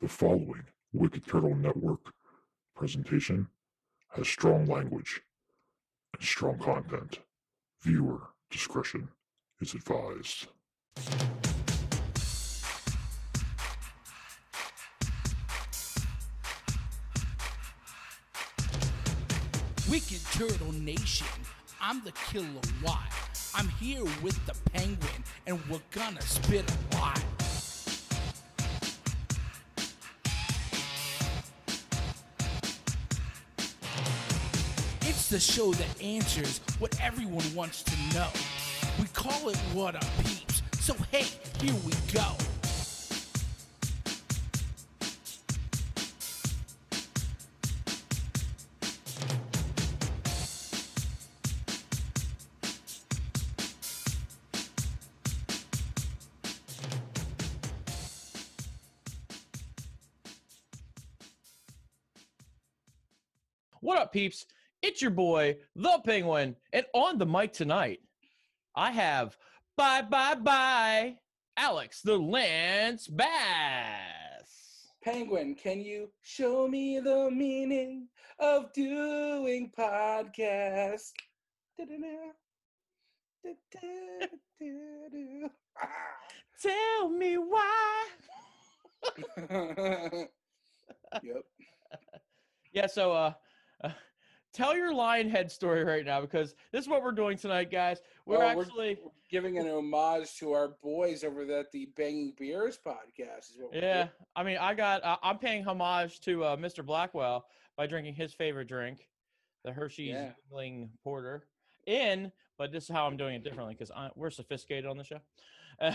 The following Wicked Turtle Network presentation has strong language and strong content. Viewer discretion is advised. Wicked Turtle Nation, I'm the Killer Y. I'm here with the Penguin, and we're gonna spit a lot. It's the show that answers what everyone wants to know. We call it What Up Peeps, so hey, here we go. What up, peeps? It's your boy, the Penguin, and on the mic tonight, I have bye bye bye, Alex the Lance Bass. Penguin, can you show me the meaning of doing podcasts? Tell me why. yep. Yeah, so uh, uh, tell your lion head story right now because this is what we're doing tonight, guys. We're Well, we're- actually Giving an homage to our boys over at the Banging Beers podcast is what Yeah, doing. I mean, I got. Uh, I'm paying homage to uh, Mr. Blackwell by drinking his favorite drink, the Hershey's Yeah. Yuengling Porter. In, but this is how I'm doing it differently because we're sophisticated on the show.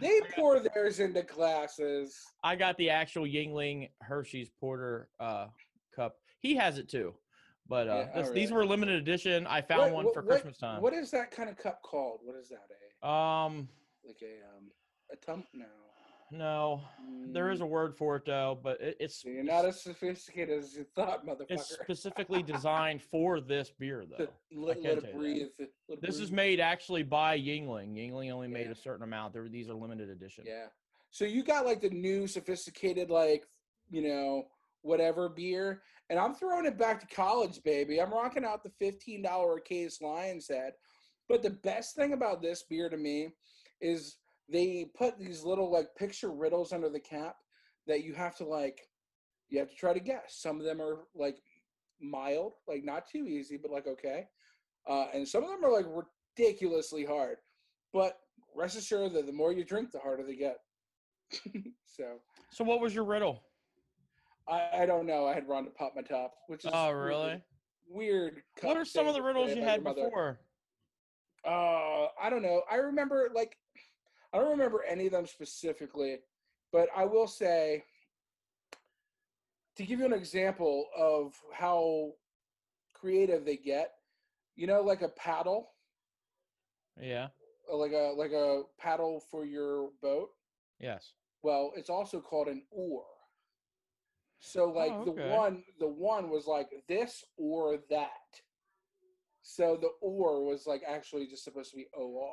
They pour theirs into glasses. I got the actual Yuengling Hershey's Porter uh, cup. He has it too, but uh, Yeah, oh, these were limited edition. I found What- one what- for what- Christmas time. What is that kind of cup called? What is that? A Um, like a um a tum? No. no, there is Mm, a word for it though, but it, it's So you're not as sophisticated as you thought, motherfucker. it's specifically designed for this beer though. let, let it breathe. let it This is made actually by Yuengling. Yuengling only made a certain amount. There, these are limited edition. Yeah. So you got like the new sophisticated, like, you know, whatever beer. And I'm throwing it back to college, baby. I'm rocking out the $15 a case Lion's Head. But the best thing about this beer to me is they put these little like picture riddles under the cap that you have to like you have to try to guess. Some of them are like mild, like not too easy, but like okay. Uh, and some of them are like ridiculously hard. But rest assured that the more you drink, the harder they get. so So, what was your riddle? I, I don't know. I had Ron to pop my top, which is Oh, really weird. What are some of the riddles you had before? Uh, I don't know. I remember like I don't remember any of them specifically, but I will say to give you an example of how creative they get. You know, like a paddle, Yeah. like a like a paddle for your boat. Yes. Well, it's also called an oar. So like Oh, the one the one was like this or that. So the or was like actually just supposed to be OR.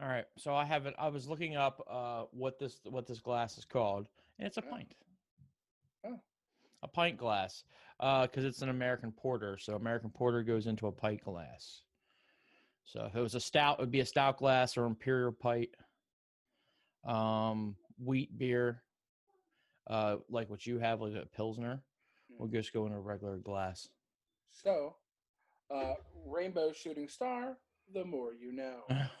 All right. So I have it. I was looking up uh, what this what this glass is called, and it's a Oh. pint. Oh. A pint glass, because it's an American porter. So American porter goes into a pint glass. So if it was a stout, it would be a stout glass or imperial pint. Um, wheat beer, uh, like what you have, like a pilsner, will just go in a regular glass. So uh rainbow shooting star, the more you know.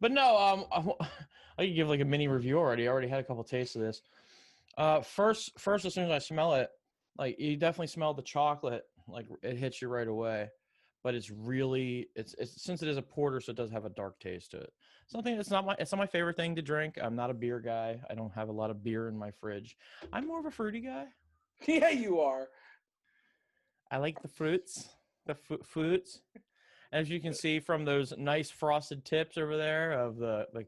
but no, um, I could give like a mini review already. I already had a couple tastes of this. Uh, first, first, as soon as I smell it, like you definitely smell the chocolate. Like it hits you right away. But it's really, it's, it's since it is a porter, so it does have a dark taste to it. Something it's not my, it's not my favorite thing to drink. I'm not a beer guy. I don't have a lot of beer in my fridge. I'm more of a fruity guy. yeah, you are. I like the fruits, the fu- fruits. As you can see from those nice frosted tips over there of the the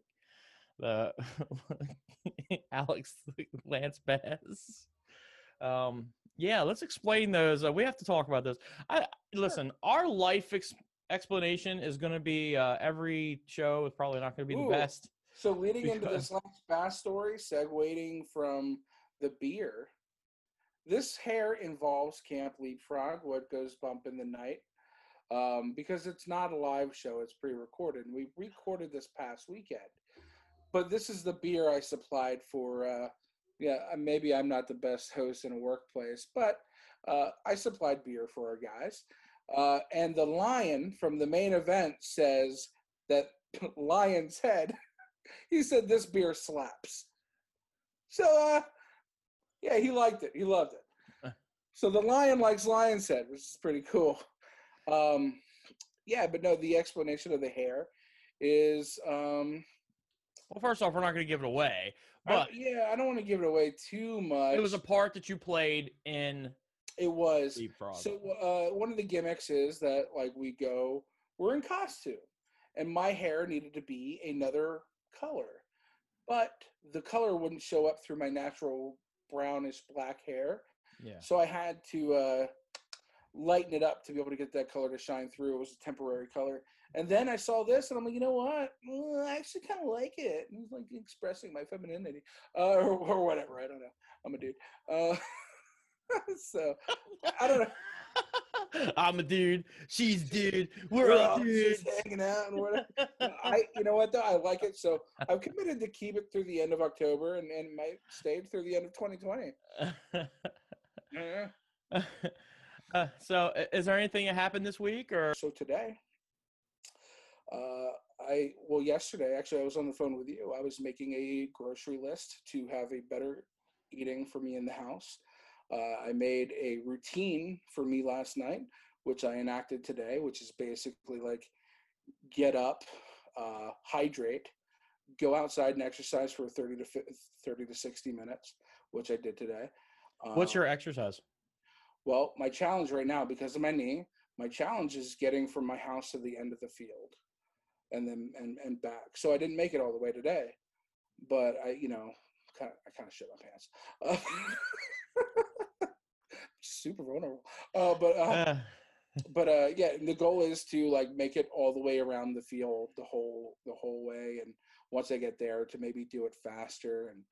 the Alex Lance Bass. Um, yeah, let's explain those. Uh, we have to talk about this. I listen. Our life ex- explanation is going to be uh, every show is probably not going to be the best. So leading into this last bass story, segueing from the beer, this hair involves Camp Leapfrog, what goes bump in the night, um, because it's not a live show; it's pre-recorded. We recorded this past weekend, but this is the beer I supplied for. Uh, yeah, uh, maybe I'm not the best host in a workplace, but uh, I supplied beer for our guys. Uh, and the lion from the main event says that Lion's Head he said this beer slaps. So uh yeah, he liked it. He loved it. So the lion likes lion's head, which is pretty cool. Um yeah, but no, the explanation of the hair is um Well, first off, we're not going to give it away, I- but yeah, I don't want to give it away too much. it was a part that you played in it was Leapfrog. So uh, one of the gimmicks is that like we go, we're in costume, and my hair needed to be another color, but the color wouldn't show up through my natural brownish black hair, yeah. so I had to uh, lighten it up to be able to get that color to shine through. It was a temporary color, and then I saw this, and I'm like, you know what? Mm, I actually kind of like it. And it's like expressing my femininity, uh, or, or whatever. I don't know. I'm a dude. Uh, so I don't know. I'm a dude. She's dude. We're We're all dudes. just hanging out and whatever. I, you know what though, I like it. So I'm committed to keep it through the end of October and and might stay through the end of 2020. Yeah. Uh, so, is there anything that happened this week, or So today, uh, I well yesterday actually I was on the phone with you. I was making a grocery list to have a better eating for me in the house. Uh, I made a routine for me last night, which I enacted today, which is basically like get up, uh, hydrate, go outside and exercise for 30 to 50, 30 to 60 minutes, which I did today. what's Uh, your exercise? well, my challenge right now, because of my knee, my challenge is getting from my house to the end of the field, and then and and back. So I didn't make it all the way today, but I, you know, kind of I kind of shit my pants. Uh, super vulnerable. Uh, but uh, Uh, but uh, yeah, the goal is to like make it all the way around the field the whole the whole way, and once I get there, to maybe do it faster and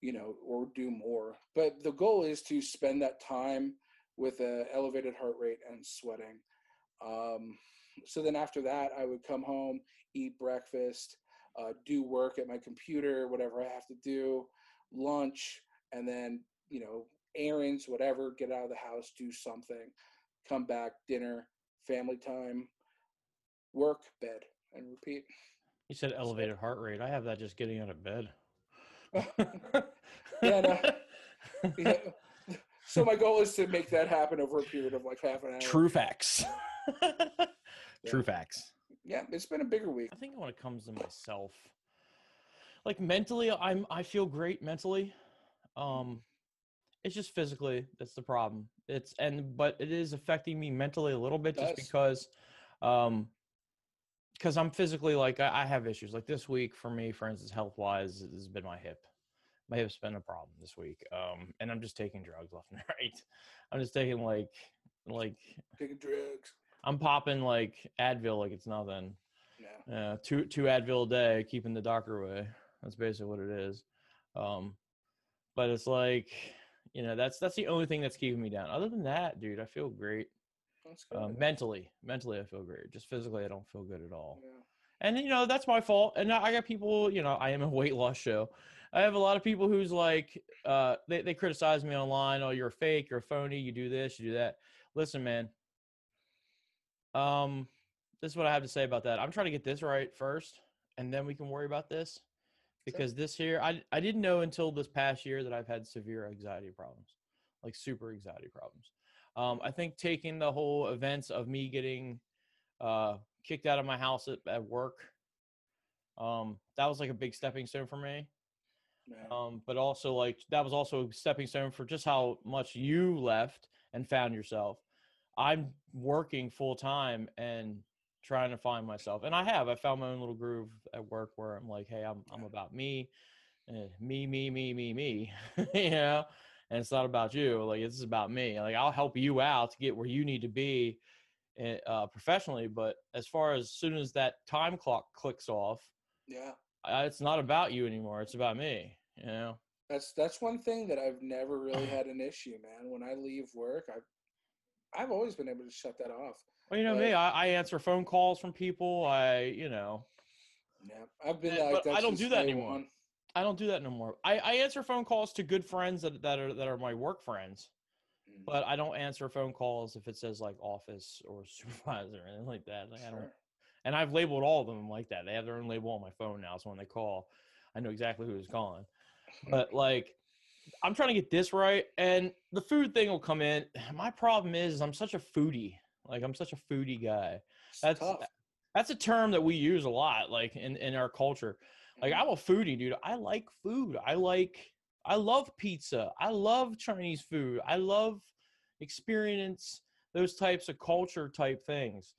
you know or do more. But the goal is to spend that time with a elevated heart rate and sweating. Um, so then after that, I would come home, eat breakfast, uh, do work at my computer, whatever I have to do, lunch, and then you know errands, whatever. Get out of the house, do something, come back, dinner, family time, work, bed, and repeat. you said elevated heart rate. I have that just getting out of bed. Yeah. Yeah. So my goal is to make that happen over a period of like half an hour. True facts. True facts. Yeah, it's been a bigger week. I think when it comes to myself, like mentally, I'm I feel great mentally. Um, it's just physically that's the problem. It's and but it is affecting me mentally a little bit just because, um, because I'm physically like I, I have issues. Like this week for me, for instance, health wise, has been my hip. My hip's been a problem this week. Um, and I'm just taking drugs left and right. I'm just taking like like Taking drugs. I'm popping like Advil like it's nothing. Yeah. Yeah, two two Advil a day, keeping the doctor away. That's basically what it is. Um, but it's like, you know, that's that's the only thing that's keeping me down. Other than that, dude, I feel great. That's good. Um, mentally, mentally, I feel great. Just physically, I don't feel good at all. yeah. And you know, that's my fault. And I I got people, you know, I am a weight loss show. I have a lot of people who's like, uh, they they criticize me online. Oh, you're a fake. You're a phony. You do this. You do that. Listen, man. Um, this is what I have to say about that. I'm trying to get this right first, and then we can worry about this. Because this year, I I didn't know until this past year that I've had severe anxiety problems, like super anxiety problems. Um, I think taking the whole events of me getting uh, kicked out of my house at, at work, um, that was like a big stepping stone for me. yeah. Um, but also like that was also a stepping stone for just how much you left and found yourself. I'm working full time and trying to find myself, and I have. I found my own little groove at work where I'm like, hey, I'm I'm about me, eh, me, me, me, me, me, you know. And it's not about you. Like this is about me. Like I'll help you out to get where you need to be, eh, uh, professionally. But as far as soon as that time clock clicks off, yeah. I, it's not about you anymore. It's about me. You know. That's that's one thing that I've never really had an issue, man. When I leave work, I've I've always been able to shut that off. Well, you know But- me. I, I answer phone calls from people. I, you know, Yeah, I've been Yeah, like but. I don't do that anymore. one. I don't do that no more. I, I answer phone calls to good friends that, that are that are my work friends, Mm, but I don't answer phone calls if it says like office or supervisor or anything like that. Like, I don't. And I've labeled all of them like that. They have their own label on my phone now, so when they call, I know exactly who is calling. But like, I'm trying to get this right, and the food thing will come in. My problem is, I'm such a foodie. Like, I'm such a foodie guy. That's that's a term that we use a lot, like in in our culture. Like, Mhm. I'm a foodie, dude. I like food. I like. I love pizza. I love Chinese food. I love experience those types of culture type things.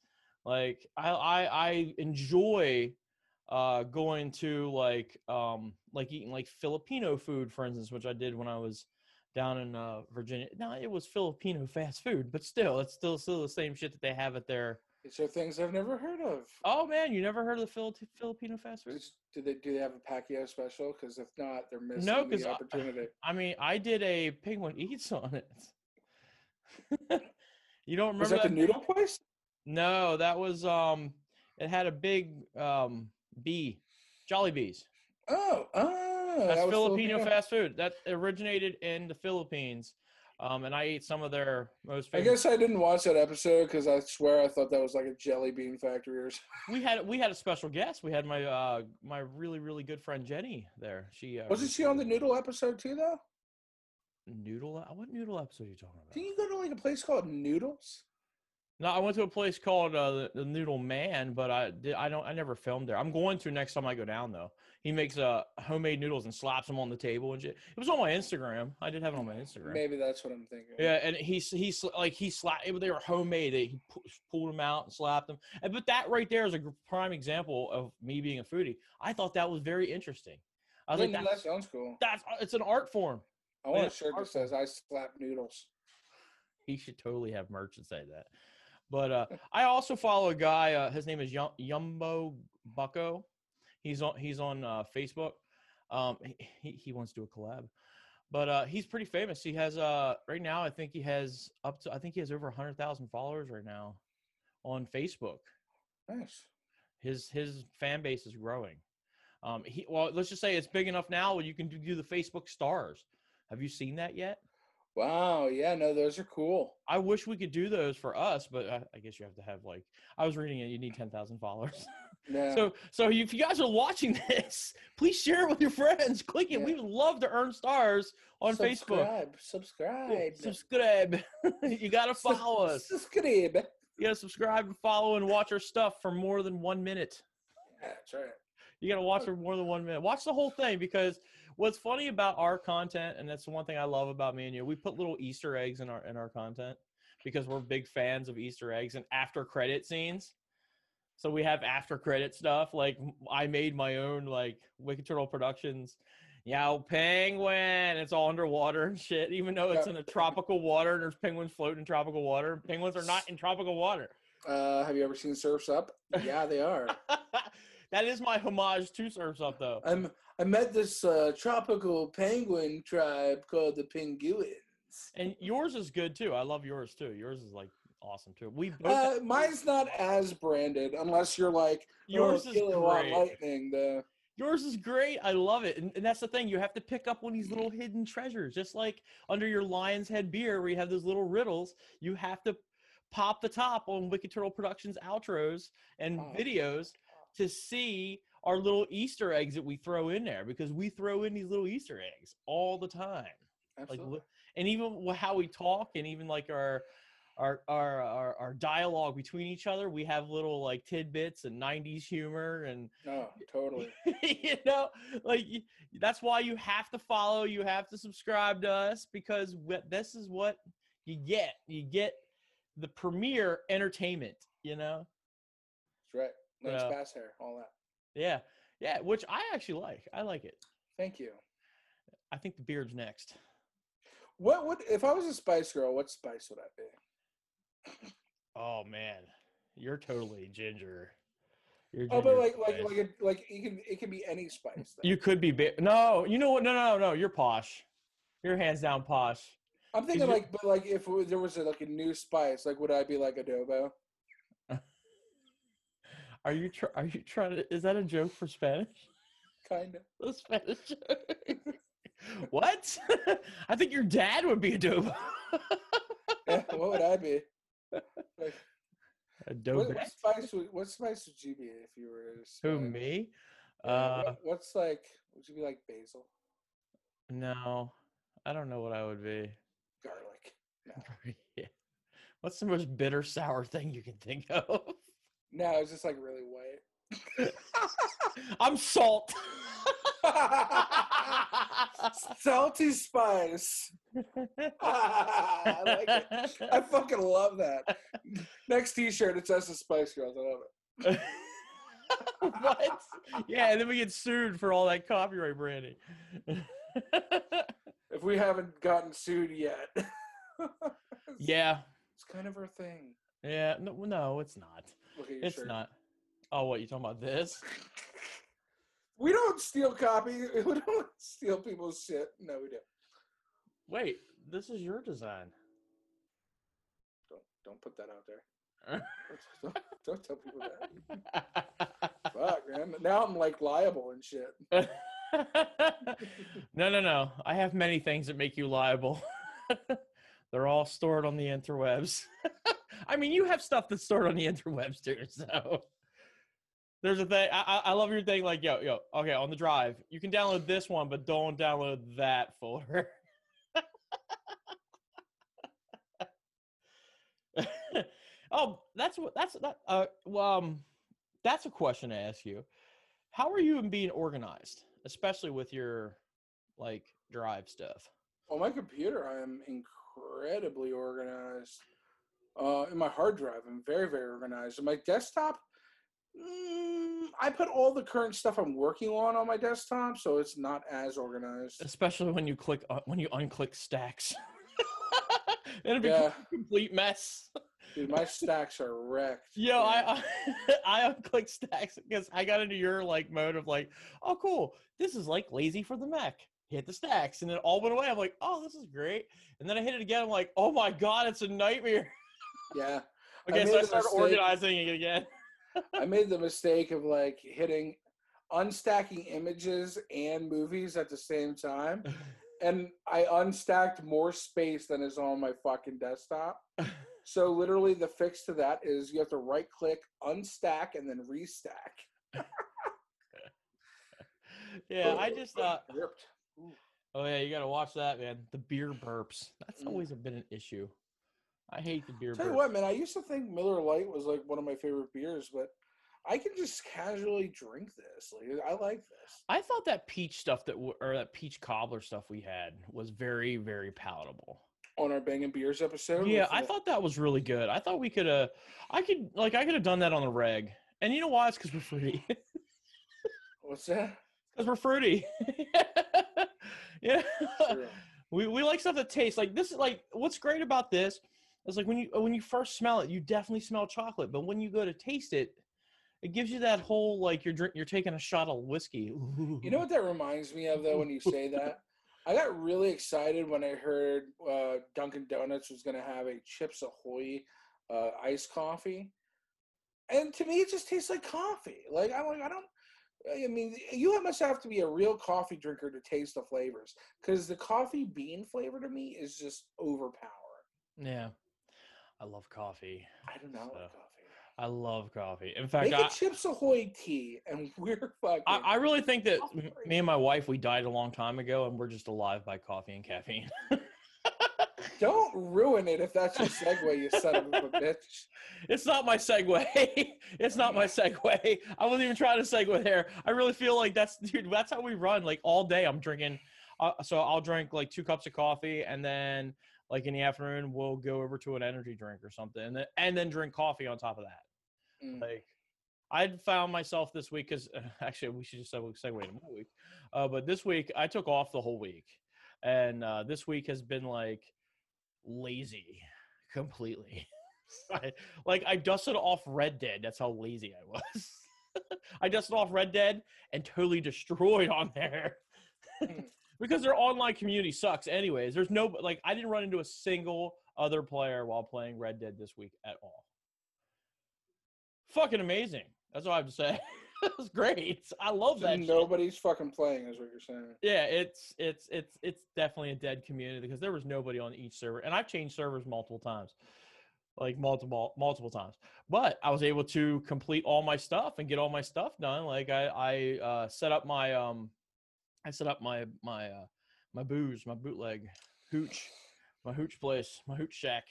Like I I, I enjoy uh going to like um like eating like Filipino food, for instance, which I did when I was down in uh Virginia. No, it was Filipino fast food, but still, it's still still the same shit that they have at their. These are things I've never heard of. Oh man, you never heard of the Fili- Filipino fast food? Do they do they have a Pacquiao special? Because if not, they're missing No, the opportunity. I mean, I did a penguin eats on it. you don't remember Was that the noodle place? No, that was um it had a big um bee. Jollibees. Oh, oh, That's that was Filipino fast food. That originated in the Philippines. Um and I ate some of their most I guess I didn't watch that episode because I swear I thought that was like a jelly bean factory or something. we had we had a special guest. We had my uh my really, really good friend Jenny there. She uh, Wasn't she on the noodle episode too, though? noodle what noodle episode are you talking about? Didn't you go to like a place called Noodles? No, I went to a place called uh, the, the Noodle Man, but I did, I don't I never filmed there. I'm going to next time I go down though. He makes uh homemade noodles and slaps them on the table and shit. It was on my Instagram. I did have it on my Instagram. Maybe that's what I'm thinking. Yeah, and he's he's like he slapped. They were homemade. They, he pu- pulled them out and slapped them. And, but that right there is a prime example of me being a foodie. I thought that was very interesting. I was Yeah, like, no, that sounds cool. that's it's an art form. I want yeah, a shirt that says "I slap noodles." He should totally have merch and say that. But uh, I also follow a guy. Uh, his name is Yumbo Bucko. He's on he's on uh, Facebook. Um, he, he wants to do a collab, but uh, he's pretty famous. He has uh right now. I think he has up to I think he has over hundred thousand followers right now on Facebook. Nice. His his fan base is growing. Um, he well, let's just say it's big enough now where you can do, do the Facebook stars. Have you seen that yet? Wow. Yeah. No, those are cool. I wish we could do those for us, but I, I guess you have to have like I was reading it. You need ten thousand followers. Yeah. So so if you guys are watching this, please share it with your friends. Click it. Yeah. We would love to earn stars on Facebook. Subscribe. Subscribe. Subscribe. you gotta follow us. Subscribe. You gotta subscribe and follow and watch our stuff for more than one minute. Yeah, That's right. You gotta watch for more than one minute. Watch the whole thing because what's funny about our content, and that's the one thing I love about me and you, we put little Easter eggs in our in our content because we're big fans of Easter eggs and after credit scenes. So we have after credit stuff. Like I made my own like Wicked Turtle Productions. Yow penguin. It's all underwater and shit, even though it's in a tropical water and there's penguins floating in tropical water. Penguins are not in tropical water. Uh, have you ever seen Surfs Up? Yeah, they are. that is my homage to Surfs Up though. I'm. I met this uh, tropical penguin tribe called the Penguins. And yours is good too. I love yours too. Yours is like awesome too. We both Uh, mine's not as branded unless you're like yours oh, is great. lightning. The Yours is great. I love it. And, and that's the thing. You have to pick up one of these little hidden treasures. Just like under your Lion's Head beer where you have those little riddles, you have to pop the top on Wicked Turtle Productions outros and Oh. videos to see our little Easter eggs that we throw in there because we throw in these little Easter eggs all the time. like absolutely. li- and even how we talk and even like our our our our, our dialogue between each other we have little like tidbits and 90s humor and no, totally. you know like that's why you have to follow you have to subscribe to us because this is what you get you get the premier entertainment you know That's right. Nice Yeah. bass hair, all that. yeah yeah which i actually like i like it Thank you. i think the beard's next What would if I was a Spice Girl? What spice would I be? oh man you're totally ginger Your Oh, but ginger like like spice. like it, like it can it can be any spice. though. you could be ba- no. You know what? No, no, no. You're posh. You're hands down posh. I'm thinking like, but like if there was a, like a new spice, like would I be like adobo? Are you tr- are you trying to? Is that a joke for Spanish? Kind of. A Spanish joke. what? I think your dad would be adobo. Yeah, what would I be? Like, adobo. what, what spice would what spice would you be if you were? a Who me? Yeah, Uh, what- what's like? Would you be like basil, no, I don't know what I would be. garlic? No, yeah. What's the most bitter sour thing you can think of? No, it's just like really white. I'm salt. Salty spice. I like it. I fucking love that. Next T-shirt, it says the Spice Girls. I love it. what? Yeah, and then we get sued for all that copyright branding. If we haven't gotten sued yet, yeah, it's kind of our thing. yeah. No, no, it's not. Look at your It's shirt. not. Oh, what you talking about? This? We don't steal copy. We don't steal people's shit. No, we don't. Wait, this is your design. Don't don't put that out there. Don't, don't tell people that. Fuck, man. Now I'm like liable and shit. no, no, no. I have many things that make you liable. They're all stored on the interwebs. I mean, you have stuff that's stored on the interwebs too. So there's a thing. I, I love your thing. Like, yo, yo. Okay, on the drive, you can download this one, but don't download that folder. oh, that's what. That's that. Uh, well, um, that's a question to ask you. How are you in being organized, especially with your like drive stuff? On my computer, I am incredibly organized. Uh, in my hard drive, I'm very, very organized. In my desktop, mm, I put all the current stuff I'm working on on my desktop, so it's not as organized. Especially when you click uh, when you unclick stacks. It'll be Yeah. a complete mess. Dude, my stacks are wrecked. Yo, Yeah. I I, I unclick stacks because I got into your like mode of like, oh cool, this is like lazy for the Mac. Hit the stacks, and it all went away. I'm like, oh, this is great. And then I hit it again. I'm like, oh my god, it's a nightmare. yeah. I Okay, so made I started organizing it again. I made the mistake of like hitting unstacking images and movies at the same time. And I unstacked more space than is on my fucking desktop. So literally the fix to that is you have to right click, unstack, and then restack. yeah, I just uh ripped. oh yeah, you gotta watch that, man. The beer burps. That's Mm. always been an issue. I hate the beer Tell you what, man, I used to think Miller Lite was like one of my favorite beers, but I can just casually drink this. Like I like this. I thought that peach stuff that or that peach cobbler stuff we had was very very palatable. On our Banging Beers episode. Yeah, I thought that was really good. I thought we could uh I could like I could have done that on the reg. And you know why? It's because we're fruity. What's that? Because we're fruity. yeah. True. We we like stuff that tastes like this is like what's great about this is like when you when you first smell it, you definitely smell chocolate, but when you go to taste it, it gives you that whole like you're drink you're taking a shot of whiskey. You know what that reminds me of though when you say that? I got really excited when I heard uh, Dunkin' Donuts was going to have a Chips Ahoy uh, iced coffee, and to me it just tastes like coffee. Like I'm like I don't. I mean, you must have to be a real coffee drinker to taste the flavors because the coffee bean flavor to me is just overpowering. Yeah. I love coffee. I do not So, like coffee. I love coffee. In fact, Make I, a Chips Ahoy tea, and we're fucking. I, I really think that Coffee me and my wife we died a long time ago and we're just alive by coffee and caffeine. don't ruin it if that's your segue, you son of a bitch. it's not my segue. it's not my segue. I wasn't even trying to segue there. I really feel like that's dude. That's how we run. Like all day, I'm drinking. Uh, so I'll drink like two cups of coffee, and then like in the afternoon, we'll go over to an energy drink or something, and then, and then drink coffee on top of that. Mm. Like I'd found myself this week because uh, actually we should just segue, segue to my week. Uh, but this week I took off the whole week, and uh, this week has been like lazy completely. I, like I dusted off Red Dead. That's how lazy I was. I dusted off Red Dead and totally destroyed on there. Because their online community sucks anyways. There's no like I didn't run into a single other player while playing Red Dead this week at all. Fucking amazing. That's all I have to say. it was great. I love So that. shit. nobody's fucking playing, is what you're saying. Yeah, it's it's it's it's definitely a dead community because there was nobody on each server, and I've changed servers multiple times, like multiple multiple times. But I was able to complete all my stuff and get all my stuff done. Like I I uh, set up my um, I set up my my uh, my booze, my bootleg hooch, my hooch place, my hooch shack,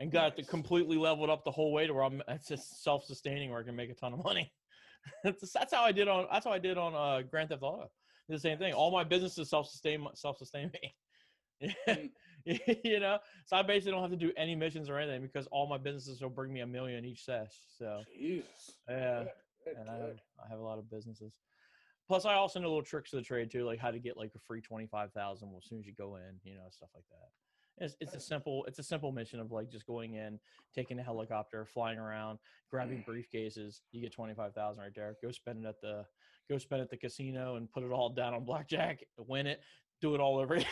and got it completely leveled up the whole way to where I'm it's just self sustaining where I can make a ton of money. that's, that's how I did on that's how I did on uh, Grand Theft Auto the same thing. All my businesses self sustain self sustain me. You know, so I basically don't have to do any missions or anything because all my businesses will bring me a million each sesh. So Jesus. yeah, Good, good, and I have. I have a lot of businesses. Plus, I also know little tricks of the trade too, like how to get like a free twenty five thousand as soon as you go in, you know, stuff like that. It's, it's a simple it's a simple mission of like just going in, taking a helicopter, flying around, grabbing briefcases. You get twenty five thousand right there. Go spend it at the go spend it at the casino and put it all down on blackjack. Win it. Do it all over.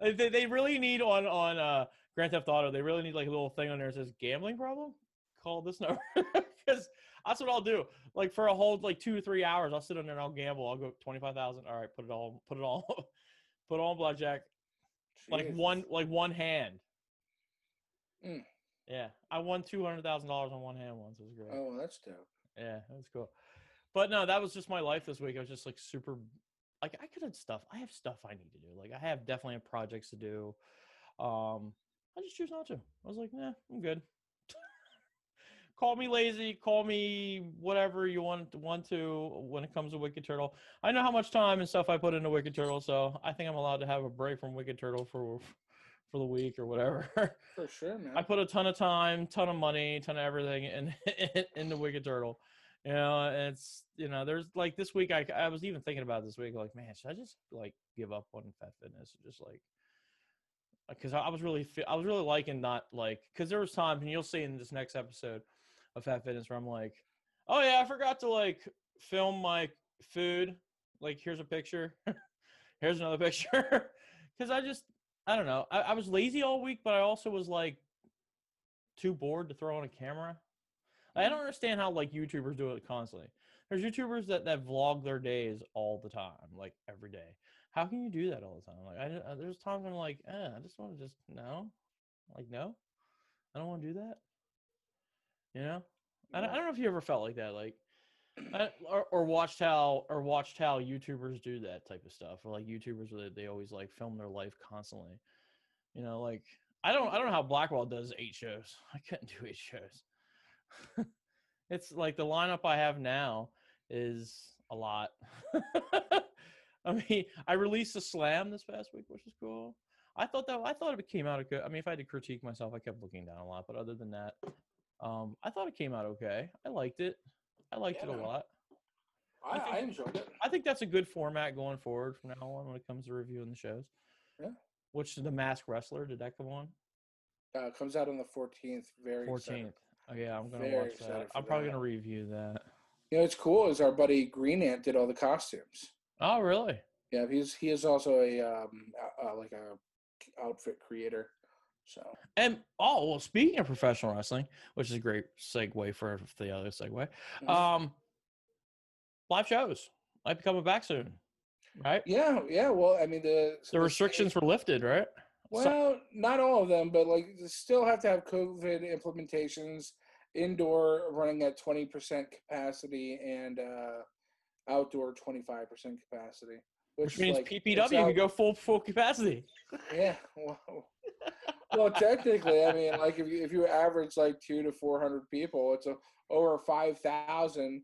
they, they really need on on uh, Grand Theft Auto. They really need like a little thing on there that says gambling problem. Call this number because that's what I'll do. Like for a whole like two or three hours, I'll sit on there and I'll gamble. I'll go twenty five thousand. All right, put it all, put it all, put it all on blackjack. Like one, like one hand. Mm. Yeah, I won two hundred thousand dollars on one hand once. It was great. Oh, that's dope. Yeah, that was cool. But no, that was just my life this week. I was just like super like I could have stuff. I have stuff I need to do. Like I have definitely have projects to do. Um I just choose not to. I was like, nah, I'm good. Call me lazy, call me whatever you want want to when it comes to Wicked Turtle. I know how much time and stuff I put into Wicked Turtle, so I think I'm allowed to have a break from Wicked Turtle for for the week or whatever. For sure, man. I put a ton of time, ton of money, ton of everything in in the Wicked Turtle. You know, and it's you know, there's like this week I I was even thinking about this week, like, man, should I just like give up on Fat Fitness? Just like because I, I was really I was really liking not like because there was times and you'll see in this next episode of Fat Fitness where I'm like, oh yeah, I forgot to like film my food. Like here's a picture, here's another picture, because I just I don't know. I, I was lazy all week, but I also was like too bored to throw on a camera. I don't understand how like YouTubers do it constantly. There's YouTubers that that vlog their days all the time, like every day. How can you do that all the time? Like I, ju- uh, there's times I'm like, eh, I just want to just no, like no, I don't want to do that. You know, I don't, I don't know if you ever felt like that, like, I, or, or watched how or watched how YouTubers do that type of stuff, or like YouTubers where they, they always like film their life constantly. You know, like I don't I don't know how Blackwell does eight shows. I couldn't do eight shows. it's like the lineup I have now is a lot. I mean, I released a slam this past week, which is cool. I thought that I thought it came out good. I mean, if I had to critique myself, I kept looking down a lot, but other than that, um, I thought it came out okay. I liked it. I liked Yeah, it a lot. I, think- I enjoyed it. I think that's a good format going forward from now on when it comes to reviewing the shows. Yeah. Which the Mask Wrestler did that come on? Uh, it comes out on the 14th. Very. Fourteenth. Oh yeah, I'm gonna Very watch that. I'm probably that. gonna review that. You know, it's cool is our buddy Green Ant did all the costumes. Oh really? Yeah, he's he is also a um uh, uh, like a outfit creator. So And oh well, speaking of professional wrestling, which is a great segue for the other segue. Mhm. Um, live shows might be coming back soon, right? yeah, yeah. Well, I mean the The restrictions were lifted, right? So- Well, not all of them, but like still have to have COVID implementations, indoor running at twenty percent capacity and uh, outdoor twenty five percent capacity. which means like, PPW could go full full capacity. Yeah. well, technically, I mean, like if you if you average like two to four hundred people, it's a, over five thousand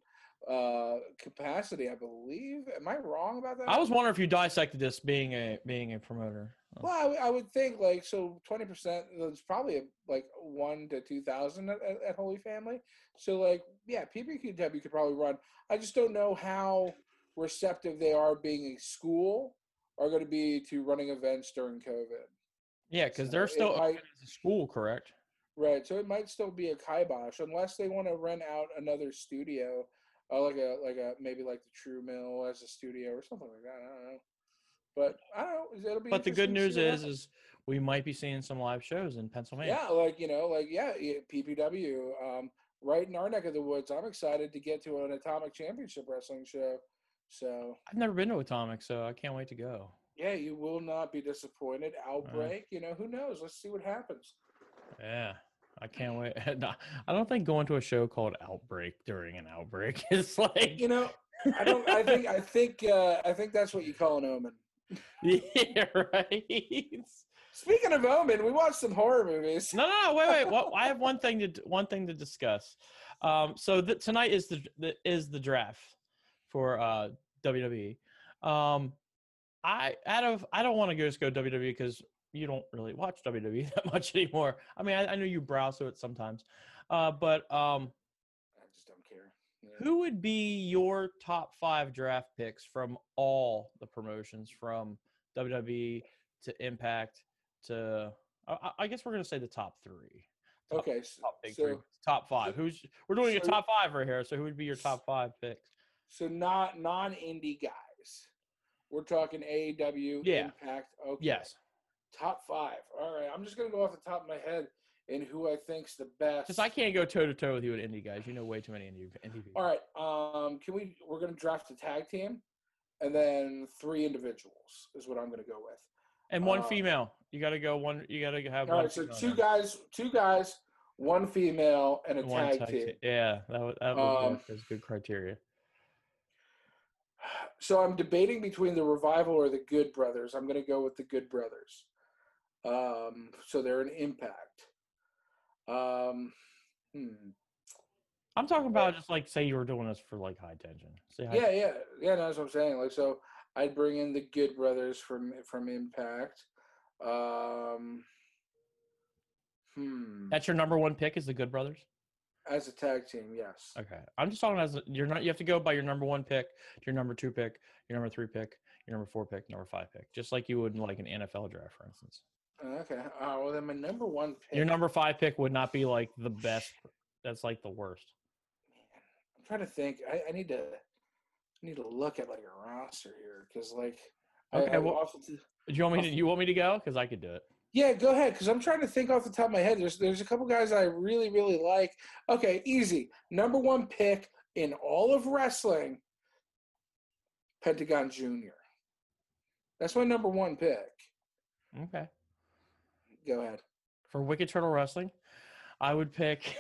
uh capacity, I believe. Am I wrong about that? I was wondering if you dissected this being a being a promoter. Well, I, would- I would think like so twenty percent. There's probably like one to two thousand at, at, at Holy Family. So like yeah, PPQW could probably run. I just don't know how receptive they are being a school are going to be to running events during COVID. Yeah, because So they're still might- open as a school, correct? Right. So it might still be a kibosh unless they want to rent out another studio, uh, like a like a maybe like the True Mill as a studio or something like that. I don't know. But I don't know. It'll be. But the good news to see what is, is we might be seeing some live shows in Pennsylvania. yeah, like you know, like yeah, yeah, PPW, um, right in our neck of the woods. I'm excited to get to an Atomic Championship Wrestling show. So I've never been to Atomic, so I can't wait to go. Yeah, you will not be disappointed. Outbreak, you know, who knows? Let's see what happens. Yeah, I can't wait. I don't think going to a show called Outbreak during an outbreak is like, You know, I don't. I think. I think. Uh, I think that's what you call an omen. yeah, right. Speaking of omen, we watched some horror movies. No, no, no, wait, wait. Well, I have one thing to one thing to discuss. Um, so th- tonight is the, the is the draft for uh, WWE. Um, I out of I don't want to just go WWE because you don't really watch WWE that much anymore. I mean, I, I know you browse through it sometimes, uh, but um, I just don't care. know. who would be your top five draft picks from all the promotions from WWE to Impact to I, I- guess we're gonna say the top three. Top- Okay, s- top big three, top five. Who's we're doing a top five right here? So who would be your top five picks? so not non indie guys. We're talking AEW, Yeah. Impact. Okay. Yes, Top five. All right. I'm just gonna go off the top of my head and who I think's the best. because I can't go toe to toe with you at indie guys. You know way too many indie indie people. All right. Um, can we? We're gonna draft a tag team, and then three individuals is what I'm gonna go with. And one uh, female. You got to go one. You got to have All one. So two guys, two guys, one female, and a One tag, tag team. team. Yeah, that would that would Um. That's good criteria. So I'm debating between the revival or the Good Brothers. I'm going to go with the Good Brothers. Um, so they're an impact. Um, hmm. I'm talking about just like say you were doing this for like high tension. Say high Yeah, yeah, yeah. no, That's what I'm saying. Like, so I'd bring in the Good Brothers from from Impact. Um, hmm. That's your number one pick is the Good Brothers. As a tag team, yes. Okay, I'm just talking as a- you're not. You have to go by your number one pick, your number two pick, your number three pick, your number four pick, number five pick, just like you would in like an NFL draft, for instance. Okay. Uh, well, then my number one pick. Your number five pick would not be like the best. That's like the worst. I'm trying to think. I, I need to I need to look at like a roster here because like. I- Okay, I, well- off the- Do you want me to? You want me to go? Because I could do it. Yeah, go ahead. Because I'm trying to think off the top of my head. There's there's a couple guys I really really like. Okay, easy. Number one pick in all of wrestling, Pentagon Junior. That's my number one pick. Okay. Go ahead. For Wicked Turtle Wrestling, I would pick.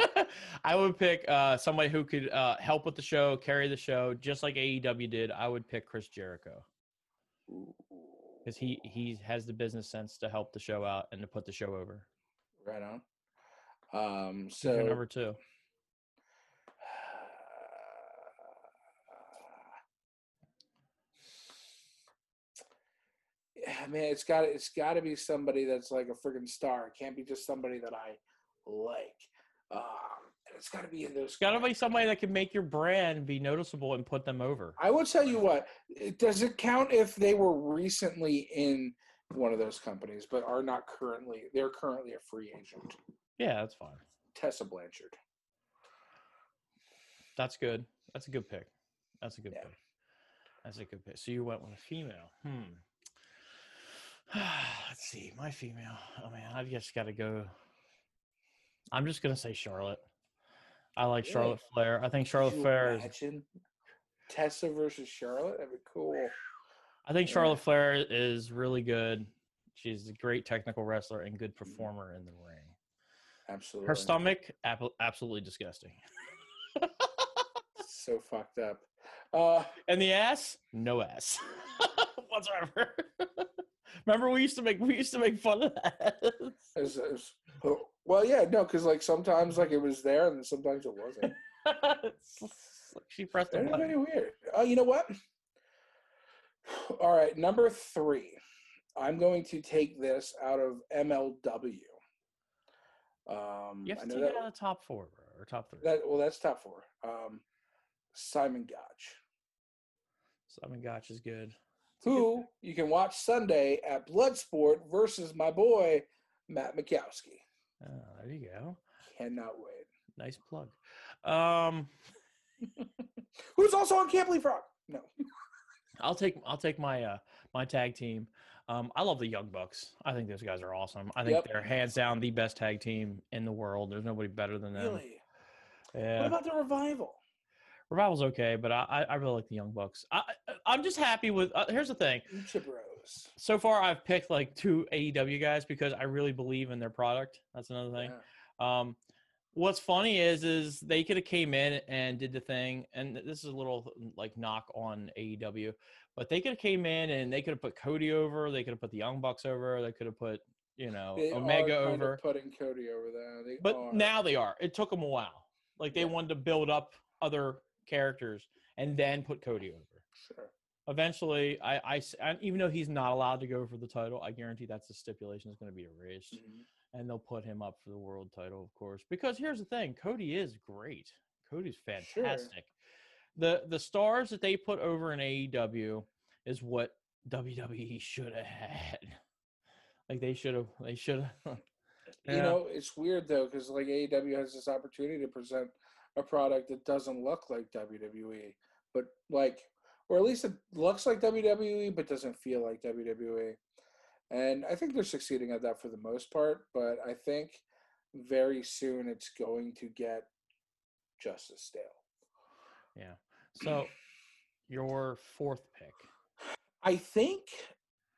I would pick uh, somebody who could uh, help with the show, carry the show, just like AEW did. I would pick Chris Jericho because he he has the business sense to help the show out and to put the show over. right on. Um, so number two. yeah, man, it's got it's got to be somebody that's like a freaking star. It can't be just somebody that I like. Um, it's got to be in those. Got to be somebody that can make your brand be noticeable and put them over. I will tell you what. Does it count if they were recently in one of those companies, but are not currently? They're currently a free agent. Yeah, that's fine. Tessa Blanchard. That's good. That's a good pick. That's a good Yeah. pick. That's a good pick. So you went with a female. Hmm. Let's see. My female. Oh man, I have just got to go. I'm just gonna say Charlotte. I like? Charlotte Flair. I think Charlotte Flair is. imagine Tessa versus Charlotte. That'd be cool. I think Yeah. Charlotte Flair is really good. She's a great technical wrestler and good Mm-hmm. performer in the ring. Absolutely. Her stomach, absolutely disgusting. so fucked up. Uh, And the ass, no ass whatsoever. Remember, we used to make we used to make fun of that. it's- it's- oh, well, yeah, no, because like sometimes like it was there and sometimes it wasn't. Like she pressed the Very, button. very weird. Uh, you know what? All right, number three. I'm going to take this out of MLW. Um, You have to take that, it out of the top four or top three. that. Well, that's top four. Um, Simon Gotch, Simon Gotch is good. It's a good who you can watch Sunday at Bloodsport versus my boy Matt Makowski. Oh, there you go. Cannot wait. Nice plug. Um, Who's also on Camp Lee Frog? No. I'll take I'll take my uh my tag team. Um, I love the Young Bucks. I think those guys are awesome. I think Yep. they're hands down the best tag team in the world. There's nobody better than them. Really? What about the revival? Revival's okay, but I I, I really like the Young Bucks. I I- I'm just happy with. Uh, here's the thing. So far, I've picked like two AEW guys because I really believe in their product. That's another thing. Yeah. Um, what's funny is is they could have came in and did the thing, and this is a little like knock on AEW, but they could have came in and they could have put Cody over, they could have put the Young Bucks over, they could have put you know They Omega over, putting Cody over there. They but are. now they are. It took them a while. Like they Yeah. wanted to build up other characters and then put Cody over. Sure. Eventually, I and even though he's not allowed to go for the title, I guarantee that's the stipulation is going to be erased Mhm. and they'll put him up for the world title, of course. Because here's the thing: Cody is great. Cody's fantastic. Sure. fantastic. The the stars that they put over in AEW is what WWE should have had. Like they should have. They should have. You know, it's weird though because like AEW has this opportunity to present a product that doesn't look like WWE, but like, or at least it looks like WWE, but doesn't feel like WWE. And I think they're succeeding at that for the most part. But I think very soon it's going to get just as stale. yeah. So your fourth pick. I think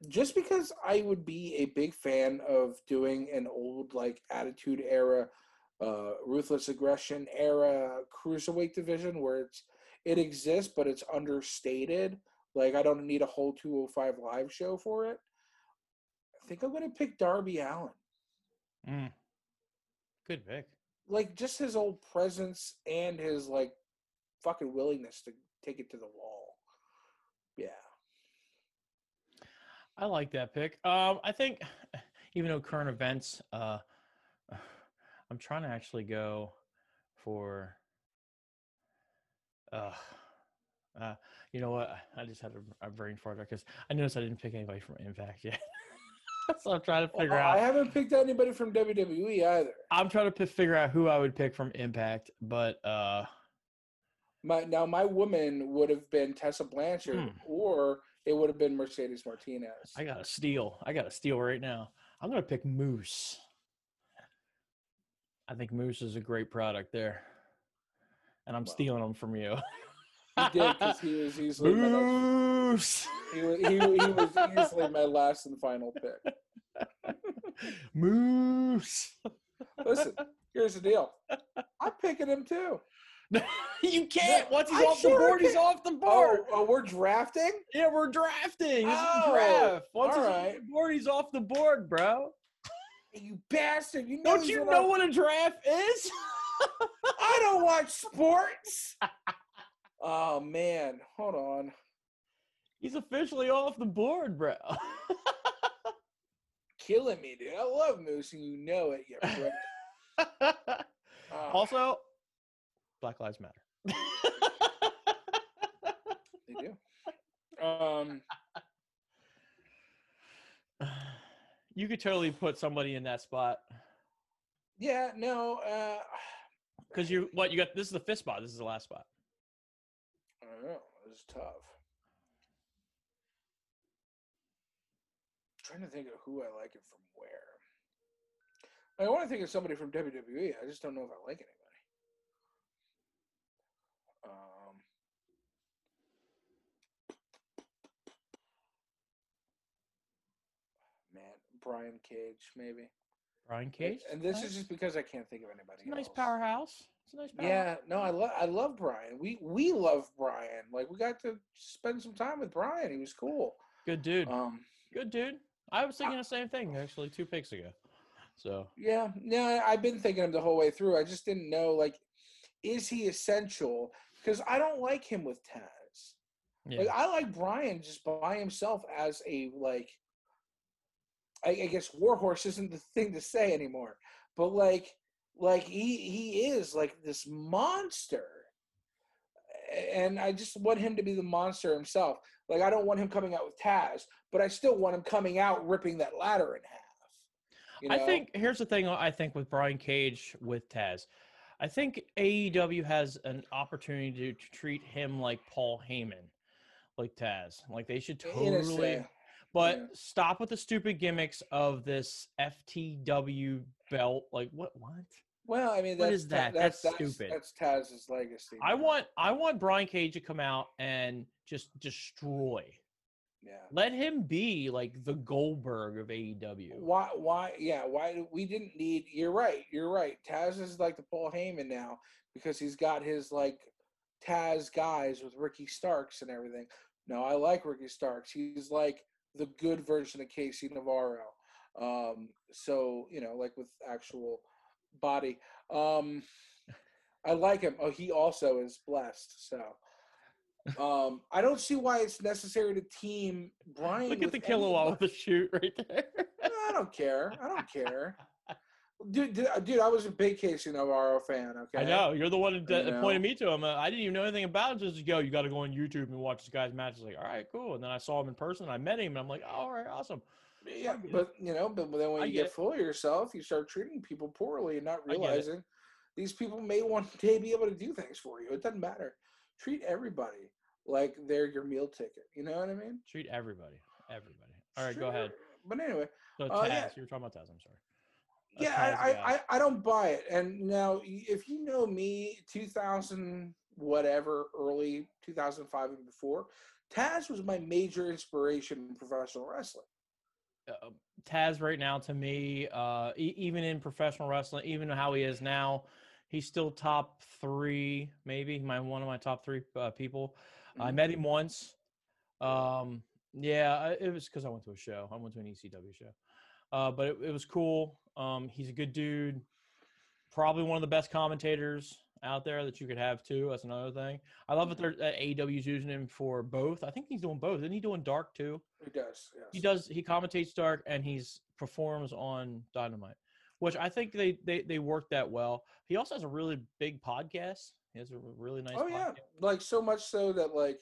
just because I would be a big fan of doing an old like Attitude Era, uh, Ruthless Aggression era cruiserweight division where it's it exists but it's understated. Like I don't need a whole 205 live show for it. I think I'm gonna pick Darby Allin. Mm. Good pick. Like just his old presence and his like fucking willingness to take it to the wall. Yeah. I like that pick. Um, I think even though current events, uh, I'm trying to actually go for. Uh, uh, you know what? I just had a, a brain fart because I noticed I didn't pick anybody from Impact yet. so I'm trying to figure Well, out. I haven't picked anybody from WWE either. I'm trying to p- figure out who I would pick from Impact, but uh, My now my woman would have been Tessa Blanchard, Hmm. or it would have been Mercedes Martinez. I got a steal. I got a steal right now. I'm gonna pick Moose. I think Moose is a great product there, and I'm Wow. stealing them from you. He did because he was easily Moose. he, was, he, he was easily my last and final pick. Moose. Listen, here's the deal. I'm picking him too. you can't. Once he's I off the board, he's off the board. Oh, oh, we're drafting. Yeah, we're drafting. This is Oh, a draft. Once he's off alright. the board, he's off the board, bro. You bastard! You know Don't you know what a draft is? I don't watch sports. oh man, hold on. he's officially off the board, bro. Killing me, dude. I love Moose, and you know it. You prick. Oh, also, Black Lives Matter. they do. Um, you could totally put somebody in that spot yeah, no. Uh, because you what you got. This is the fifth spot. This is the last spot. I don't know. It's tough. trying to think of who I like it from where. I want to think of somebody from WWE. I just don't know if I like anybody. Um, man, Brian Cage, maybe. Brian Cage. And this Nice. is just because I can't think of anybody. It's a nice else. powerhouse. It's a nice powerhouse. Yeah, no, I love I love Brian. We we love Brian. Like we got to spend some time with Brian. He was cool. Good dude. Um, Good dude. I was thinking the same thing actually two picks ago. So yeah, yeah, I've been thinking him the whole way through. I just didn't know like, is he essential? Because I don't like him with Taz. yeah. Like I like Brian just by himself as a like. I, I guess warhorse isn't the thing to say anymore, but like, like he he is like this monster, and I just want him to be the monster himself. Like I don't want him coming out with Taz, but I still want him coming out ripping that ladder in half. You know? I think here's the thing. I think with Brian Cage with Taz, I think AEW has an opportunity to, to treat him like Paul Heyman, like Taz. Like they should totally. But yeah. stop with the stupid gimmicks of this FTW belt. Like what? What? Well, I mean, What that's is Ta- that? That's, That's that's stupid. That's Taz's legacy. I want I want Brian Cage to come out and just destroy. Yeah. Let him be like the Goldberg of AEW. Why? Why? Yeah. Why? We didn't need. You're right. You're right. Taz is like the Paul Heyman now because he's got his like Taz guys with Ricky Starks and everything. No, I like Ricky Starks. He's like the good version of Casey Navarro. Um, so you know, like with actual body. Um, I like him. Oh, he also is blessed. So. Um, I don't see why it's necessary to team Brian. Look at the kilowatt with the shoot right there. I don't care. I don't care. Dude, dude, dude, I was a big Casey Navarro fan. Okay, I know you're the one that, that You know? pointed me to him. Uh, I didn't even know anything about him. Just go, you got to go on YouTube and watch this guy's matches. Like, all right, cool. And then I saw him in person. I met him, and I'm like, oh, all right, awesome. Yeah, but you know, but then when I you get get full of yourself, you start treating people poorly and not I get it. realizing these people may one day be able to do things for you. It doesn't matter. Treat everybody like they're your meal ticket. You know what I mean? Treat everybody, everybody. All right, go ahead. But anyway, So Uh, Taz, yeah. you were talking about Taz. I'm sorry. Yeah, I. I, I, I don't buy it. And now, if you know me, 2000 whatever, early 2005 and before, Taz was my major inspiration in professional wrestling. uh, Taz right now to me, uh, e- even in professional wrestling, even how he is now, he's still top three, maybe my one of my top three uh, people. I Mhm. met him once. Um, yeah, it was because I went to a show. I went to an ECW show, uh, but it, it was cool. Um, he's a good dude. Probably one of the best commentators out there that you could have too. That's another thing. I love that they're that AEW's using him for both. I think he's doing both. Isn't he doing Dark too? He does. Yes. he does he commentates dark and he's performs on dynamite which i think they they, they work that well he also has a really big podcast he has a really nice Oh yeah, like so much so that like